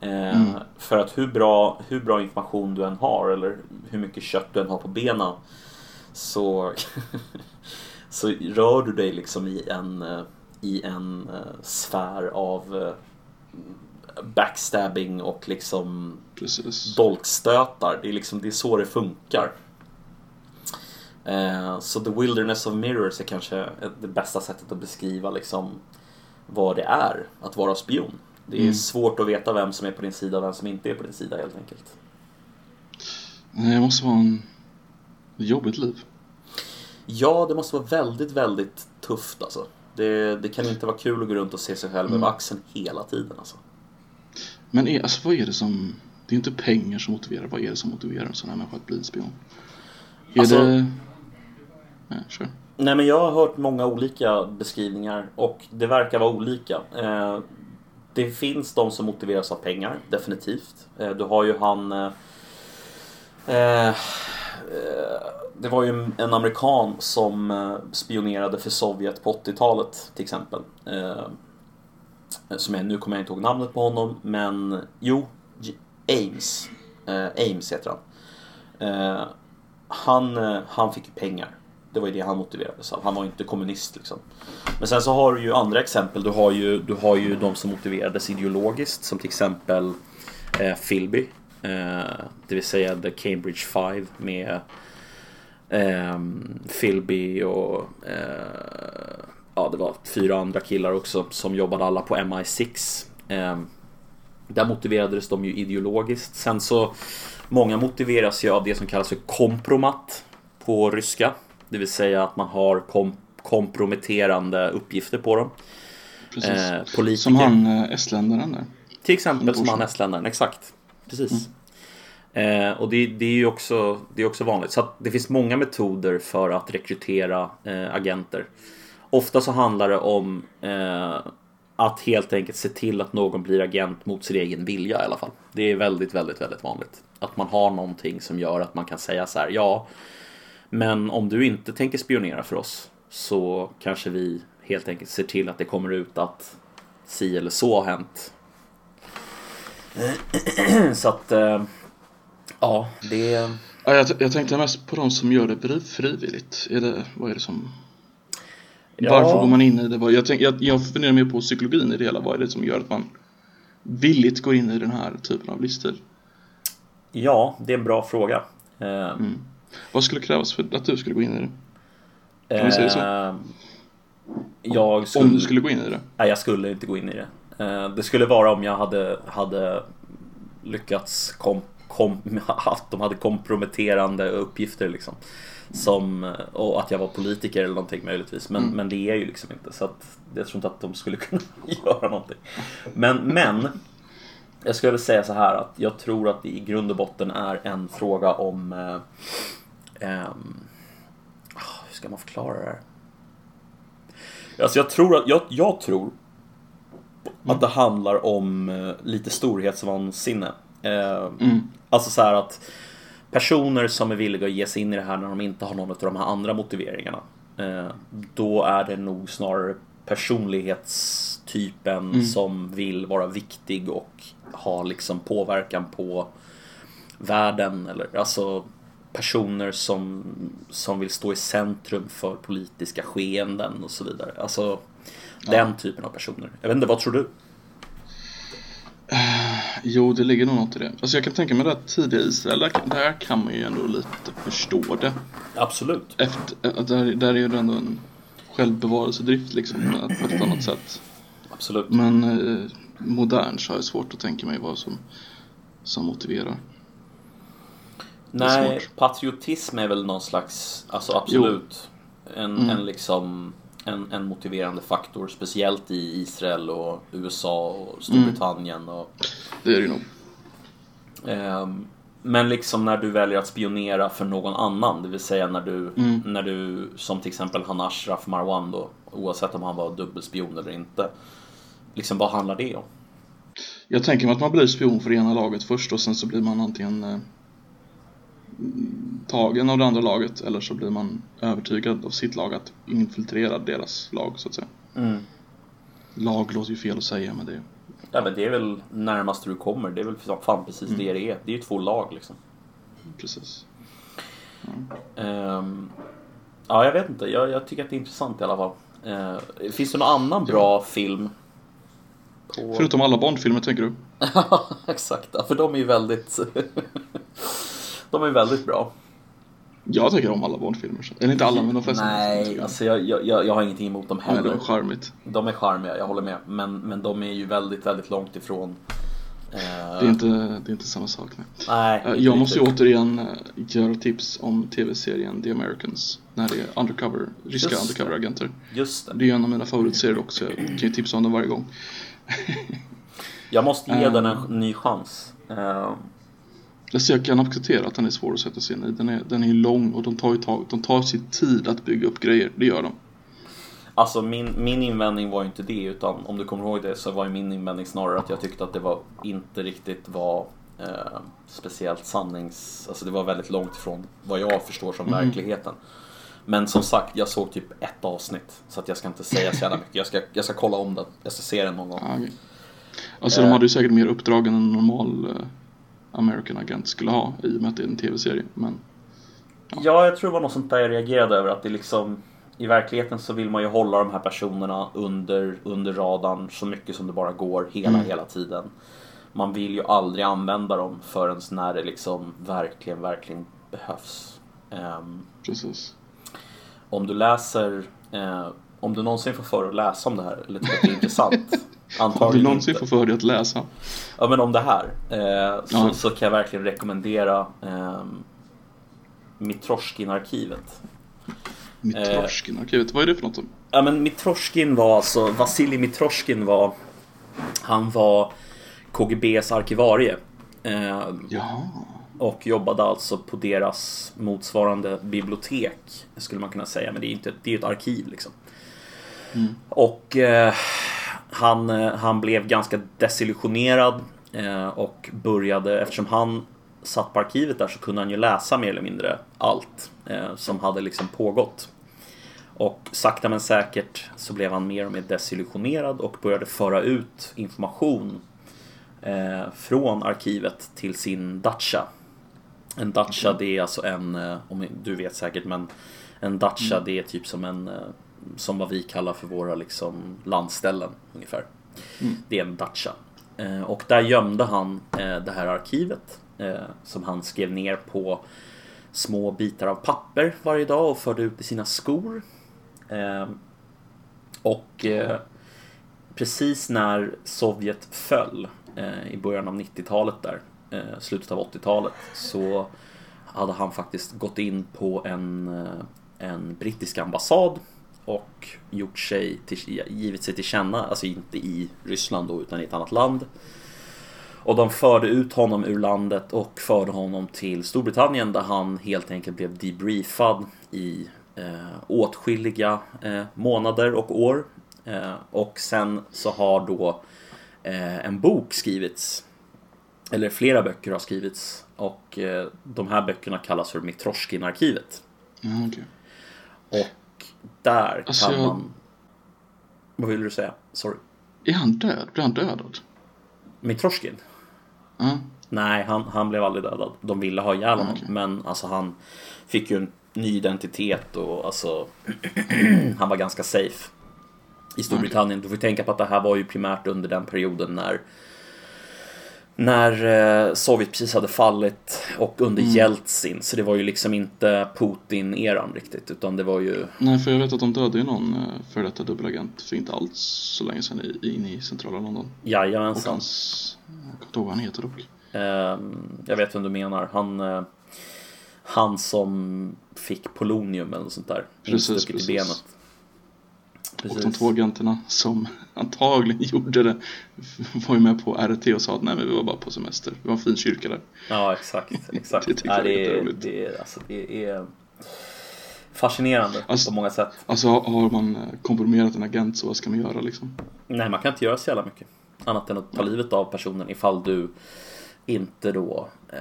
Eh, mm. För att hur bra, hur bra information du än har eller hur mycket kött du än har på benen så, så rör du dig liksom i en, i en uh, sfär av uh, backstabbing och liksom Precis. dolkstötar. Det är, liksom, det är så det funkar. Uh, så The Wilderness of Mirrors är kanske det bästa sättet att beskriva liksom vad det är att vara spion. Det är mm. svårt att veta vem som är på din sida och vem som inte är på din sida helt enkelt. Nej, det måste vara en jobbigt liv. Ja, det måste vara väldigt, väldigt tufft alltså. Det, det kan inte vara kul att gå runt och se sig själv mm. över axeln hela tiden alltså. Men är, alltså, vad är det som... Det är inte pengar som motiverar. Vad är det som motiverar en sån här människa att bli en spion? Är alltså, det... Nej, sure. Nej men jag har hört många olika beskrivningar och det verkar vara olika. Eh, det finns de som motiveras av pengar, definitivt. Eh, du har ju han... Eh, eh, det var ju en amerikan som eh, spionerade för Sovjet på 80-talet till exempel. Eh, som jag, nu kommer jag inte ihåg namnet på honom, men jo, Ames. Eh, Ames heter han. Han, han fick ju pengar det var ju det han motiverades av. Han var ju inte kommunist liksom. Men sen så har du ju andra exempel. Du har ju, du har ju de som motiverades ideologiskt som till exempel eh, Philby. Eh, det vill säga The Cambridge Five med eh, Philby och eh, ja, det var fyra andra killar också som jobbade alla på MI6. Eh, där motiverades de ju ideologiskt. Sen så Många motiveras ju av det som kallas för kompromat på ryska. Det vill säga att man har kom komprometterande uppgifter på dem. Precis. Eh. Som han eh, estländaren där. Till exempel som han estländaren, exakt. Precis. Mm. Eh, och det, det, är ju också, det är också vanligt. Så det finns många metoder för att rekrytera eh, agenter. Ofta så handlar det om eh, att helt enkelt se till att någon blir agent mot sin egen vilja i alla fall. Det är väldigt, väldigt, väldigt vanligt. Att man har någonting som gör att man kan säga så här, ja, men om du inte tänker spionera för oss så kanske vi helt enkelt ser till att det kommer ut att si eller så har hänt. Så att, eh, ja, det... Ja, jag, jag tänkte mest på de som gör det frivilligt. Är det, vad är det som... Ja. Varför går man in i det? Jag, tänk, jag, jag funderar mer på psykologin i det hela. Vad är det som gör att man villigt går in i den här typen av livsstil? Ja, det är en bra fråga. Eh, mm. Vad skulle krävas för att du skulle gå in i det? Kan vi säga så? Eh, jag skulle... Om du skulle gå in i det? Nej, jag skulle inte gå in i det. Eh, det skulle vara om jag hade, hade lyckats kom, kom, att de hade komprometterande uppgifter liksom. Som, och att jag var politiker eller någonting möjligtvis. Men, mm. men det är ju liksom inte. Så att jag tror inte att de skulle kunna göra någonting. Men, men jag skulle säga så här att jag tror att det i grund och botten är en fråga om eh, Um, hur ska man förklara det här? Alltså jag tror att, jag, jag tror mm. att det handlar om uh, lite storhetsvansinne. Uh, mm. Alltså så här att personer som är villiga att ge sig in i det här när de inte har någon av de här andra motiveringarna. Eh, då är det nog snarare personlighetstypen Mm. som vill vara viktig och ha liksom påverkan på världen eller alltså personer som, som vill stå i centrum för politiska skeenden och så vidare. Alltså den typen av personer. Jag vet inte, vad tror du? Jo, det ligger nog något i det. Alltså jag kan tänka mig att tidiga Israel, där, där kan man ju ändå lite förstå det. Absolut. Efter, äh, där, där är ju det ändå en självbevarelsedrift liksom på ett annat sätt. Absolut. Men eh, modernt så har jag svårt att tänka mig vad som, som motiverar. är Nej, svårt. patriotism är väl någon slags, alltså absolut. En, Mm. en liksom en, en motiverande faktor, speciellt i Israel och USA och Storbritannien. Och, Det är det nog. ehm, men liksom när du väljer att spionera för någon annan, det vill säga när du, Mm. när du som till exempel han Ashraf Marwan då, oavsett om han var dubbelspion eller inte. Liksom vad handlar det om? Jag tänker mig att man blir spion för det ena laget först och sen så blir man antingen eh, mm, tagen av det andra laget eller så blir man övertygad av sitt lag att infiltrera deras lag så att säga. Lag låter ju fel att säga men det Ja men det är väl närmast du kommer, det är väl fan precis Mm. det det är. Det är ju två lag liksom. precis. Ehm, ja, jag vet inte. Jag, jag tycker att det är intressant i alla fall. Uh, finns det någon annan bra film? På... Förutom alla Bondfilmer tänker du? Ja, exakt. Ja, för de är ju väldigt... de är väldigt bra. Jag tycker om alla Bondfilmer. Eller inte alla men de flesta. Nej, jag. alltså jag, jag, jag har ingenting emot dem Nej, det heller. var charmigt. De är charmiga, jag håller med. Men, men de är ju väldigt, väldigt långt ifrån... eh, Det är inte, det är inte samma sak. Nej. Nej, Eh, Jag måste ju riktigt. återigen eh, göra tips om tv-serien The Americans. När det är undercover, ryska undercover-agenter. Just det. Det är en av mina favoritserier också. Jag kan ju tipsa om den varje gång. Jag måste ge den en ny chans. Alltså jag kan acceptera att den är svår att sätta sig in i. Den är, den är lång och de tar ju tag, de tar sin tid att bygga upp grejer. Det gör de. Alltså min, min invändning var ju inte det utan om du kommer ihåg det så var ju min invändning snarare att jag tyckte att det var inte riktigt var eh, speciellt sannings... Alltså det var väldigt långt ifrån vad jag förstår som verkligheten. Men som sagt, jag såg typ ett avsnitt så att jag ska inte säga så jävla mycket. Jag ska, jag ska kolla om den. Jag ska se den någon gång. Ja, okej. Alltså Eh. de hade ju säkert mer uppdrag än en normal eh, American agent skulle ha i och med att det är en tv-serie. Men Ja, jag tror det var något sånt där jag reagerade över att det liksom i verkligheten så vill man ju hålla de här personerna under, under radarn så mycket som det bara går hela, hela tiden. Man vill ju aldrig använda dem förrän när det liksom verkligen, verkligen behövs. Ehm, precis. om du läser, eh, om du någonsin får för att läsa om det här eller tycker att det är intressant. Om du Antagligen någonsin får för dig att läsa. Ja men om det här eh, så, Ja. så kan jag verkligen rekommendera eh, Mitroshkin-arkivet. Mitroshkin-arkivet, vad är det för något? Ja men Mitroshkin var alltså, Vasilij Mitroshkin var Han var KGBs arkivarie. Eh, Ja, och jobbade alltså på deras motsvarande bibliotek. Skulle man kunna säga, men det är ju inte, det är ju ett arkiv liksom. Och eh, han, eh, han blev ganska desillusionerad eh, och började, eftersom han satt på arkivet där så kunde han ju läsa mer eller mindre allt eh, som hade liksom pågått. Och sakta men säkert så blev han mer och mer desillusionerad och började föra ut information från arkivet till sin dacha. En dacha det är alltså en, om du vet säkert men en dacha det är typ som en, som vad vi kallar för våra liksom landställen ungefär. Det är en dacha. Eh, Och där gömde han eh, det här arkivet eh, som han skrev ner på små bitar av papper varje dag och förde ut i sina skor. Och precis när Sovjet föll i början av 90-talet där, slutet av 80-talet, så hade han faktiskt gått in på en, en brittisk ambassad och gjort sig till, givit sig till känna, alltså inte i Ryssland då, utan i ett annat land. Och de förde ut honom ur landet och förde honom till Storbritannien där han helt enkelt blev debriefad i eh, åtskilliga eh, månader och år. Eh, och sen så har då eh, en bok skrivits, eller flera böcker har skrivits Och eh, de här böckerna kallas för Mitroshkin-arkivet. Ja, okej. Och där Alltså, kan jag- man... Vad vill du säga? Sorry. Är han död? Blir han dödad? Mitroshkin? Ja. Nej, han, han blev aldrig dödad. De ville ha ihjäl honom. Okej. Men alltså han fick ju en ny identitet och alltså han var ganska safe i Storbritannien. Du får tänka på att det här var ju primärt under den perioden när när eh, Sovjet precis hade fallit och under Mm. Jeltsin. Så det var ju liksom inte Putin-eran riktigt utan det var ju Nej, för jag vet att de dödade ju någon eh, före detta dubbelagent för inte alls så länge sedan inne i centrala London. Och Jajamensan. hans... Jag kommer inte ihåg vad han heter dock. Ehm, jag vet vem du menar. Han, eh, han som fick polonium eller något sånt där. Precis, precis. i benet. Och de två agenterna som antagligen gjorde det var ju med på RT och sa att nej men vi var bara på semester. Det var en fin kyrka där. Ja, exakt. exakt. Det är det, är, det, är, alltså, det är fascinerande Alltså- på många sätt. Alltså har- har man eh, komprimerat en agent så vad ska man göra liksom? Nej, man kan inte göra så jävla mycket. Annat än att ta livet av personen ifall du inte då... Eh,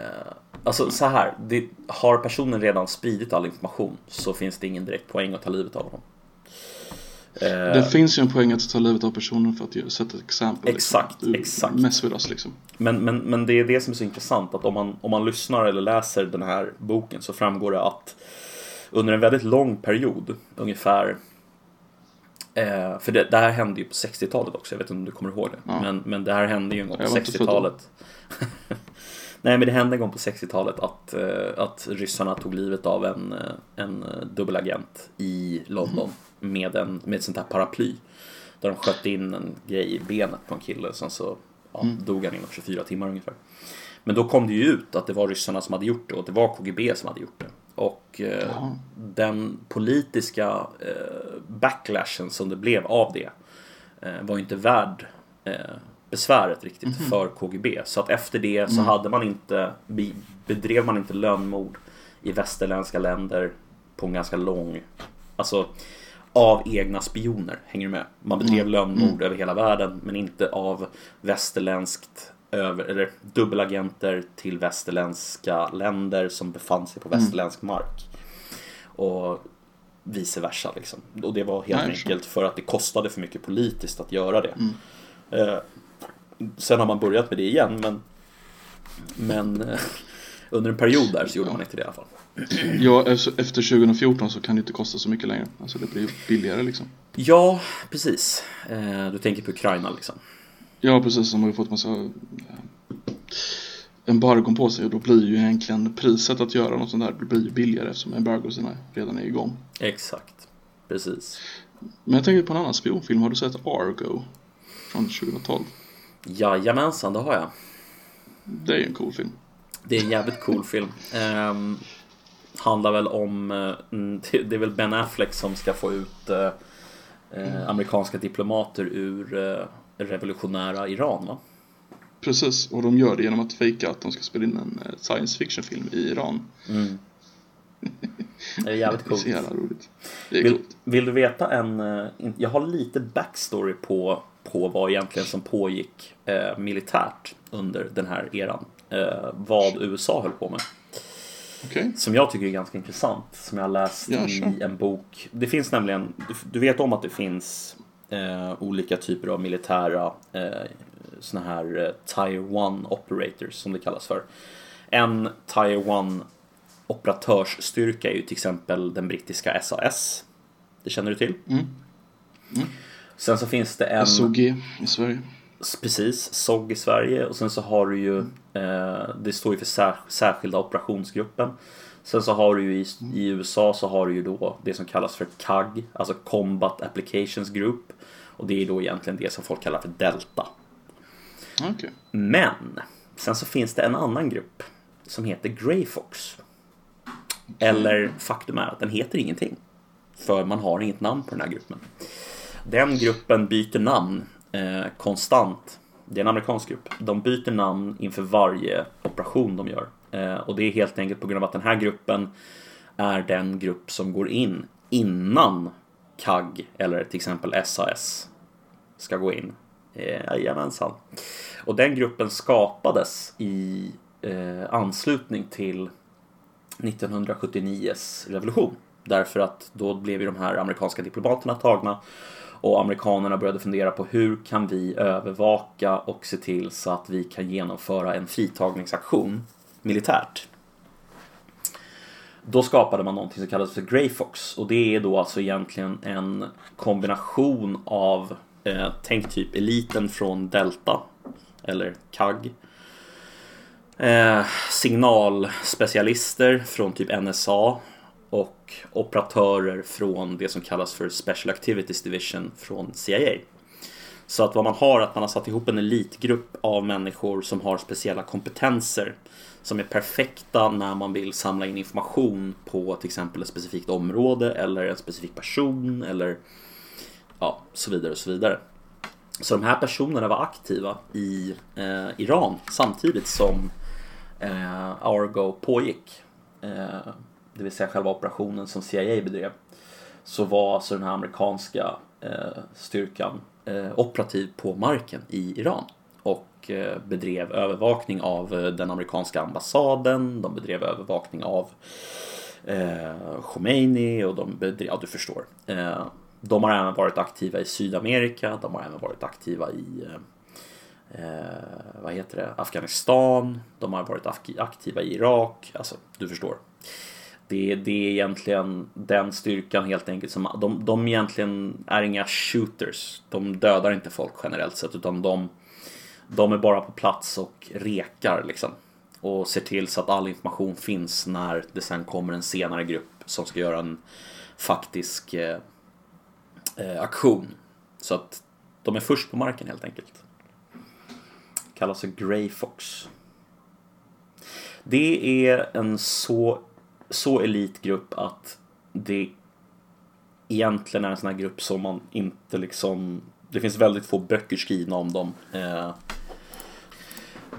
alltså så här, det, har personen redan spridit all information så finns det ingen direkt poäng att ta livet av honom. Eh, Det finns ju en poäng att ta livet av personen för att sätta ett exempel. Exakt, liksom. Exakt. Mess with us liksom. Men, men, men det är det som är så intressant att om man, om man lyssnar eller läser den här boken så framgår det att under en väldigt lång period, ungefär eh, för det, det här hände ju på 60-talet också, jag vet inte om du kommer ihåg det. Ja. Men, men det här hände ju en gång på Jag var inte född då. 60-talet. Nej men det hände en gång på 60-talet att, eh, att ryssarna tog livet av en, eh, en eh, dubbelagent i London med, en, med ett sånt här paraply. Där de sköt in en grej i benet på en kille sen så ja, dog han inom 24 timmar ungefär. Men då kom det ju ut att det var ryssarna som hade gjort det och det var KGB som hade gjort det. Och eh, den politiska eh, backlashen som det blev av det eh, var inte värd besväret riktigt för KGB. Så att efter det så hade man inte, be- bedrev man inte lönnmord i västerländska länder på en ganska lång, alltså av egna spioner, hänger du med? Man bedrev lönnmord över hela världen men inte av västerländskt över, eller dubbelagenter till västerländska länder som befann sig på västerländsk mark. Och vice versa liksom. Och det var helt Nej, enkelt för att det kostade för mycket politiskt att göra det. Eh, sen har man börjat med det igen men Men eh, under en period där så gjorde man inte det i alla fall. Ja, efter efter 2014 så kan det inte kosta så mycket längre. Alltså det blir billigare liksom. Ja, precis. Eh, du tänker på Ukraina liksom. Ja, precis. De har ju fått massa eh, embargon på sig och då blir ju egentligen priset att göra något sånt där blir ju billigare eftersom embargosarna redan är igång. Exakt. Precis. Men jag tänker på en annan spionfilm. Har du sett Argo? Från 2012. Jajamensan, det har jag. Det är ju en cool film. Det är en jävligt cool film. Ehm, handlar väl om, eh, mm, det är väl Ben Affleck som ska få ut eh, eh, amerikanska diplomater ur eh, revolutionära Iran va? Precis, och de gör det genom att fejka att de ska spela in en eh, science fiction-film i Iran. Det är jävligt Det är coolt. så jävla roligt. Det är Vill, coolt. vill du veta en... Jag har lite backstory på, på vad egentligen som pågick eh, militärt under den här eran. Eh, vad USA höll på med. Okej. Som jag tycker är ganska intressant. Som jag läst Ja, i en bok. Det finns nämligen, du, vet om att det finns eh, olika typer av militära eh, såna här eh, Tier 1 operators som det kallas för. En Tier 1 operatörsstyrka är ju till exempel den brittiska SAS. Det känner du till? Mm. Sen så finns det en... SOG i Sverige. Precis, SOG i Sverige. Och sen så har du ju eh, Det står ju för sär, särskilda operationsgruppen. Sen så har du ju i, i USA så har du ju då det som kallas för CAG Alltså Combat Applications Group. Och det är då egentligen det som folk kallar för Delta. Okej. Men Sen så finns det en annan grupp Som heter Grey Fox. Eller faktum är att den heter ingenting. För man har inget namn på den här gruppen den gruppen byter namn eh, konstant. Det är en amerikansk grupp. De byter namn inför varje operation de gör. Eh, och det är helt enkelt på grund av att den här gruppen är den grupp som går in innan CAG eller till exempel SAS ska gå in. Eh, Jajamensan. Och den gruppen skapades i eh, anslutning till 1979s revolution. Därför att då blev ju de här amerikanska diplomaterna tagna och amerikanerna började fundera på hur kan vi övervaka och se till så att vi kan genomföra en fritagningsaktion militärt. Då skapade man någonting som kallas för Grey Fox och det är då alltså egentligen en kombination av eh, tänk typ eliten från Delta eller CAG eh, signalspecialister från typ NSA och operatörer från det som kallas för Special Activities Division från CIA. Så att vad man har är att man har satt ihop en elitgrupp av människor som har speciella kompetenser som är perfekta när man vill samla in information på till exempel ett specifikt område eller en specifik person eller ja, så vidare och så vidare. Så de här personerna var aktiva i eh, Iran samtidigt som eh, Argo pågick. Eh, det vill säga själva operationen som CIA bedrev. Så var alltså den här amerikanska eh, styrkan eh, operativ på marken i Iran. Och eh, bedrev övervakning av eh, den amerikanska ambassaden, de bedrev övervakning av eh, Khomeini och de bedrev, ja du förstår. Eh, de har även varit aktiva i Sydamerika, de har även varit aktiva i eh, eh vad heter det, Afghanistan, de har varit aktiva i Irak, alltså du förstår. Det, det är egentligen den styrkan helt enkelt som de, de egentligen är inga shooters. De dödar inte folk generellt sett utan de, de är bara på plats och rekar liksom. Och ser till så att all information finns när det sen kommer en senare grupp som ska göra en faktisk eh, eh aktion. Så att de är först på marken helt enkelt. Kallas för Grey Fox. Det är en så, så elitgrupp att det egentligen är en sån här grupp som man inte liksom... Det finns väldigt få böcker skrivna om dem. Eh,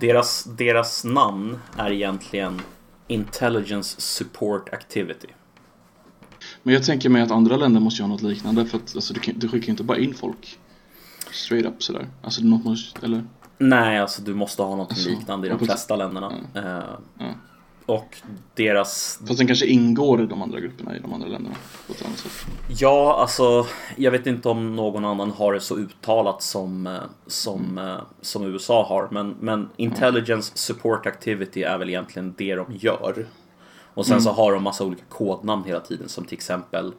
deras, deras namn är egentligen Intelligence Support Activity. Men jag tänker mig att andra länder måste göra något liknande för att alltså, du, kan, du skickar inte bara in folk straight up sådär. Alltså något måste, eller? Nej, alltså du måste ha något alltså, liknande i de flesta länderna. Ja. Uh, ja. Och deras... Fast den kanske ingår i de andra grupperna i de andra länderna på ett annat sätt. Ja, alltså jag vet inte om någon annan har det så uttalat som, eh, som, mm. som USA har. Men, men Intelligence Support Activity är väl egentligen det de gör. Och sen mm. så har de massa olika kodnamn hela tiden som till exempel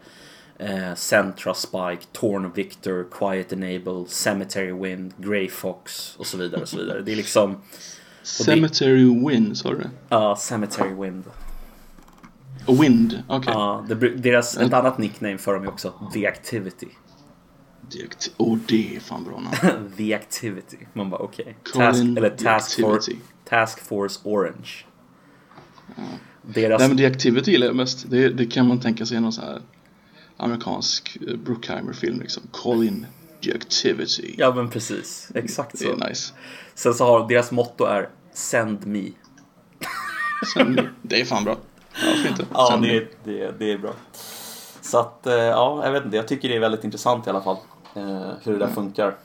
eh, Centra Spike, Torn Victor, Quiet Enable, Cemetery Wind, Grey Fox och så vidare och så vidare. Det är liksom... Cemetery det, Wind, sa du Ja, uh, Cemetery Wind. Wind, okej. Okay. Ja, uh, deras, ett annat nickname för dem är också The Activity. The acti oh, det är fan bra namn. The Activity. Man bara okej. Okay. Task, eller task, for, task Force Orange. Ja. Deras... Nej men The Activity gillar jag mest. Det, det kan man tänka sig någon så här amerikansk eh, Bruckheimer-film liksom. Call activity. Ja men precis, exakt så. Det är nice. Sen så har deras motto är Send me. Send me. Det är fan bra. Varför inte? Ja, det är, det, det är bra. Så att, eh, ja, jag vet inte. Jag tycker det är väldigt intressant i alla fall. Eh, hur det där mm. funkar.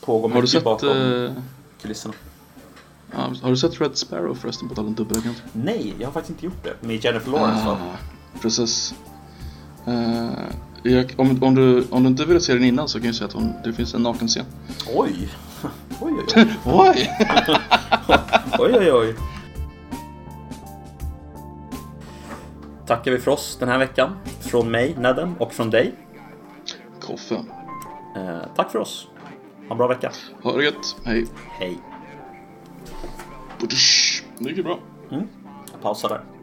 Pågår mycket har du sett, bakom uh... kulisserna. Ja, har du sett Red Sparrow förresten på tal om dubbelagent? Nej, jag har faktiskt inte gjort det. Med Jennifer Lawrence ah, va? Precis. Uh, jag, om, om, du, om du inte vill se den innan så kan jag säga att hon, det finns en nakenscen. Oj! Oj, oj, oj. oj! oj, oj, oj. Tackar vi för oss den här veckan. Från mig, Nedem, och från dig. Koffe. Uh, tack för oss. Ha en bra vecka. Ha det gött. Hej. Hej. Det gick bra. Mm. Jag pausar där.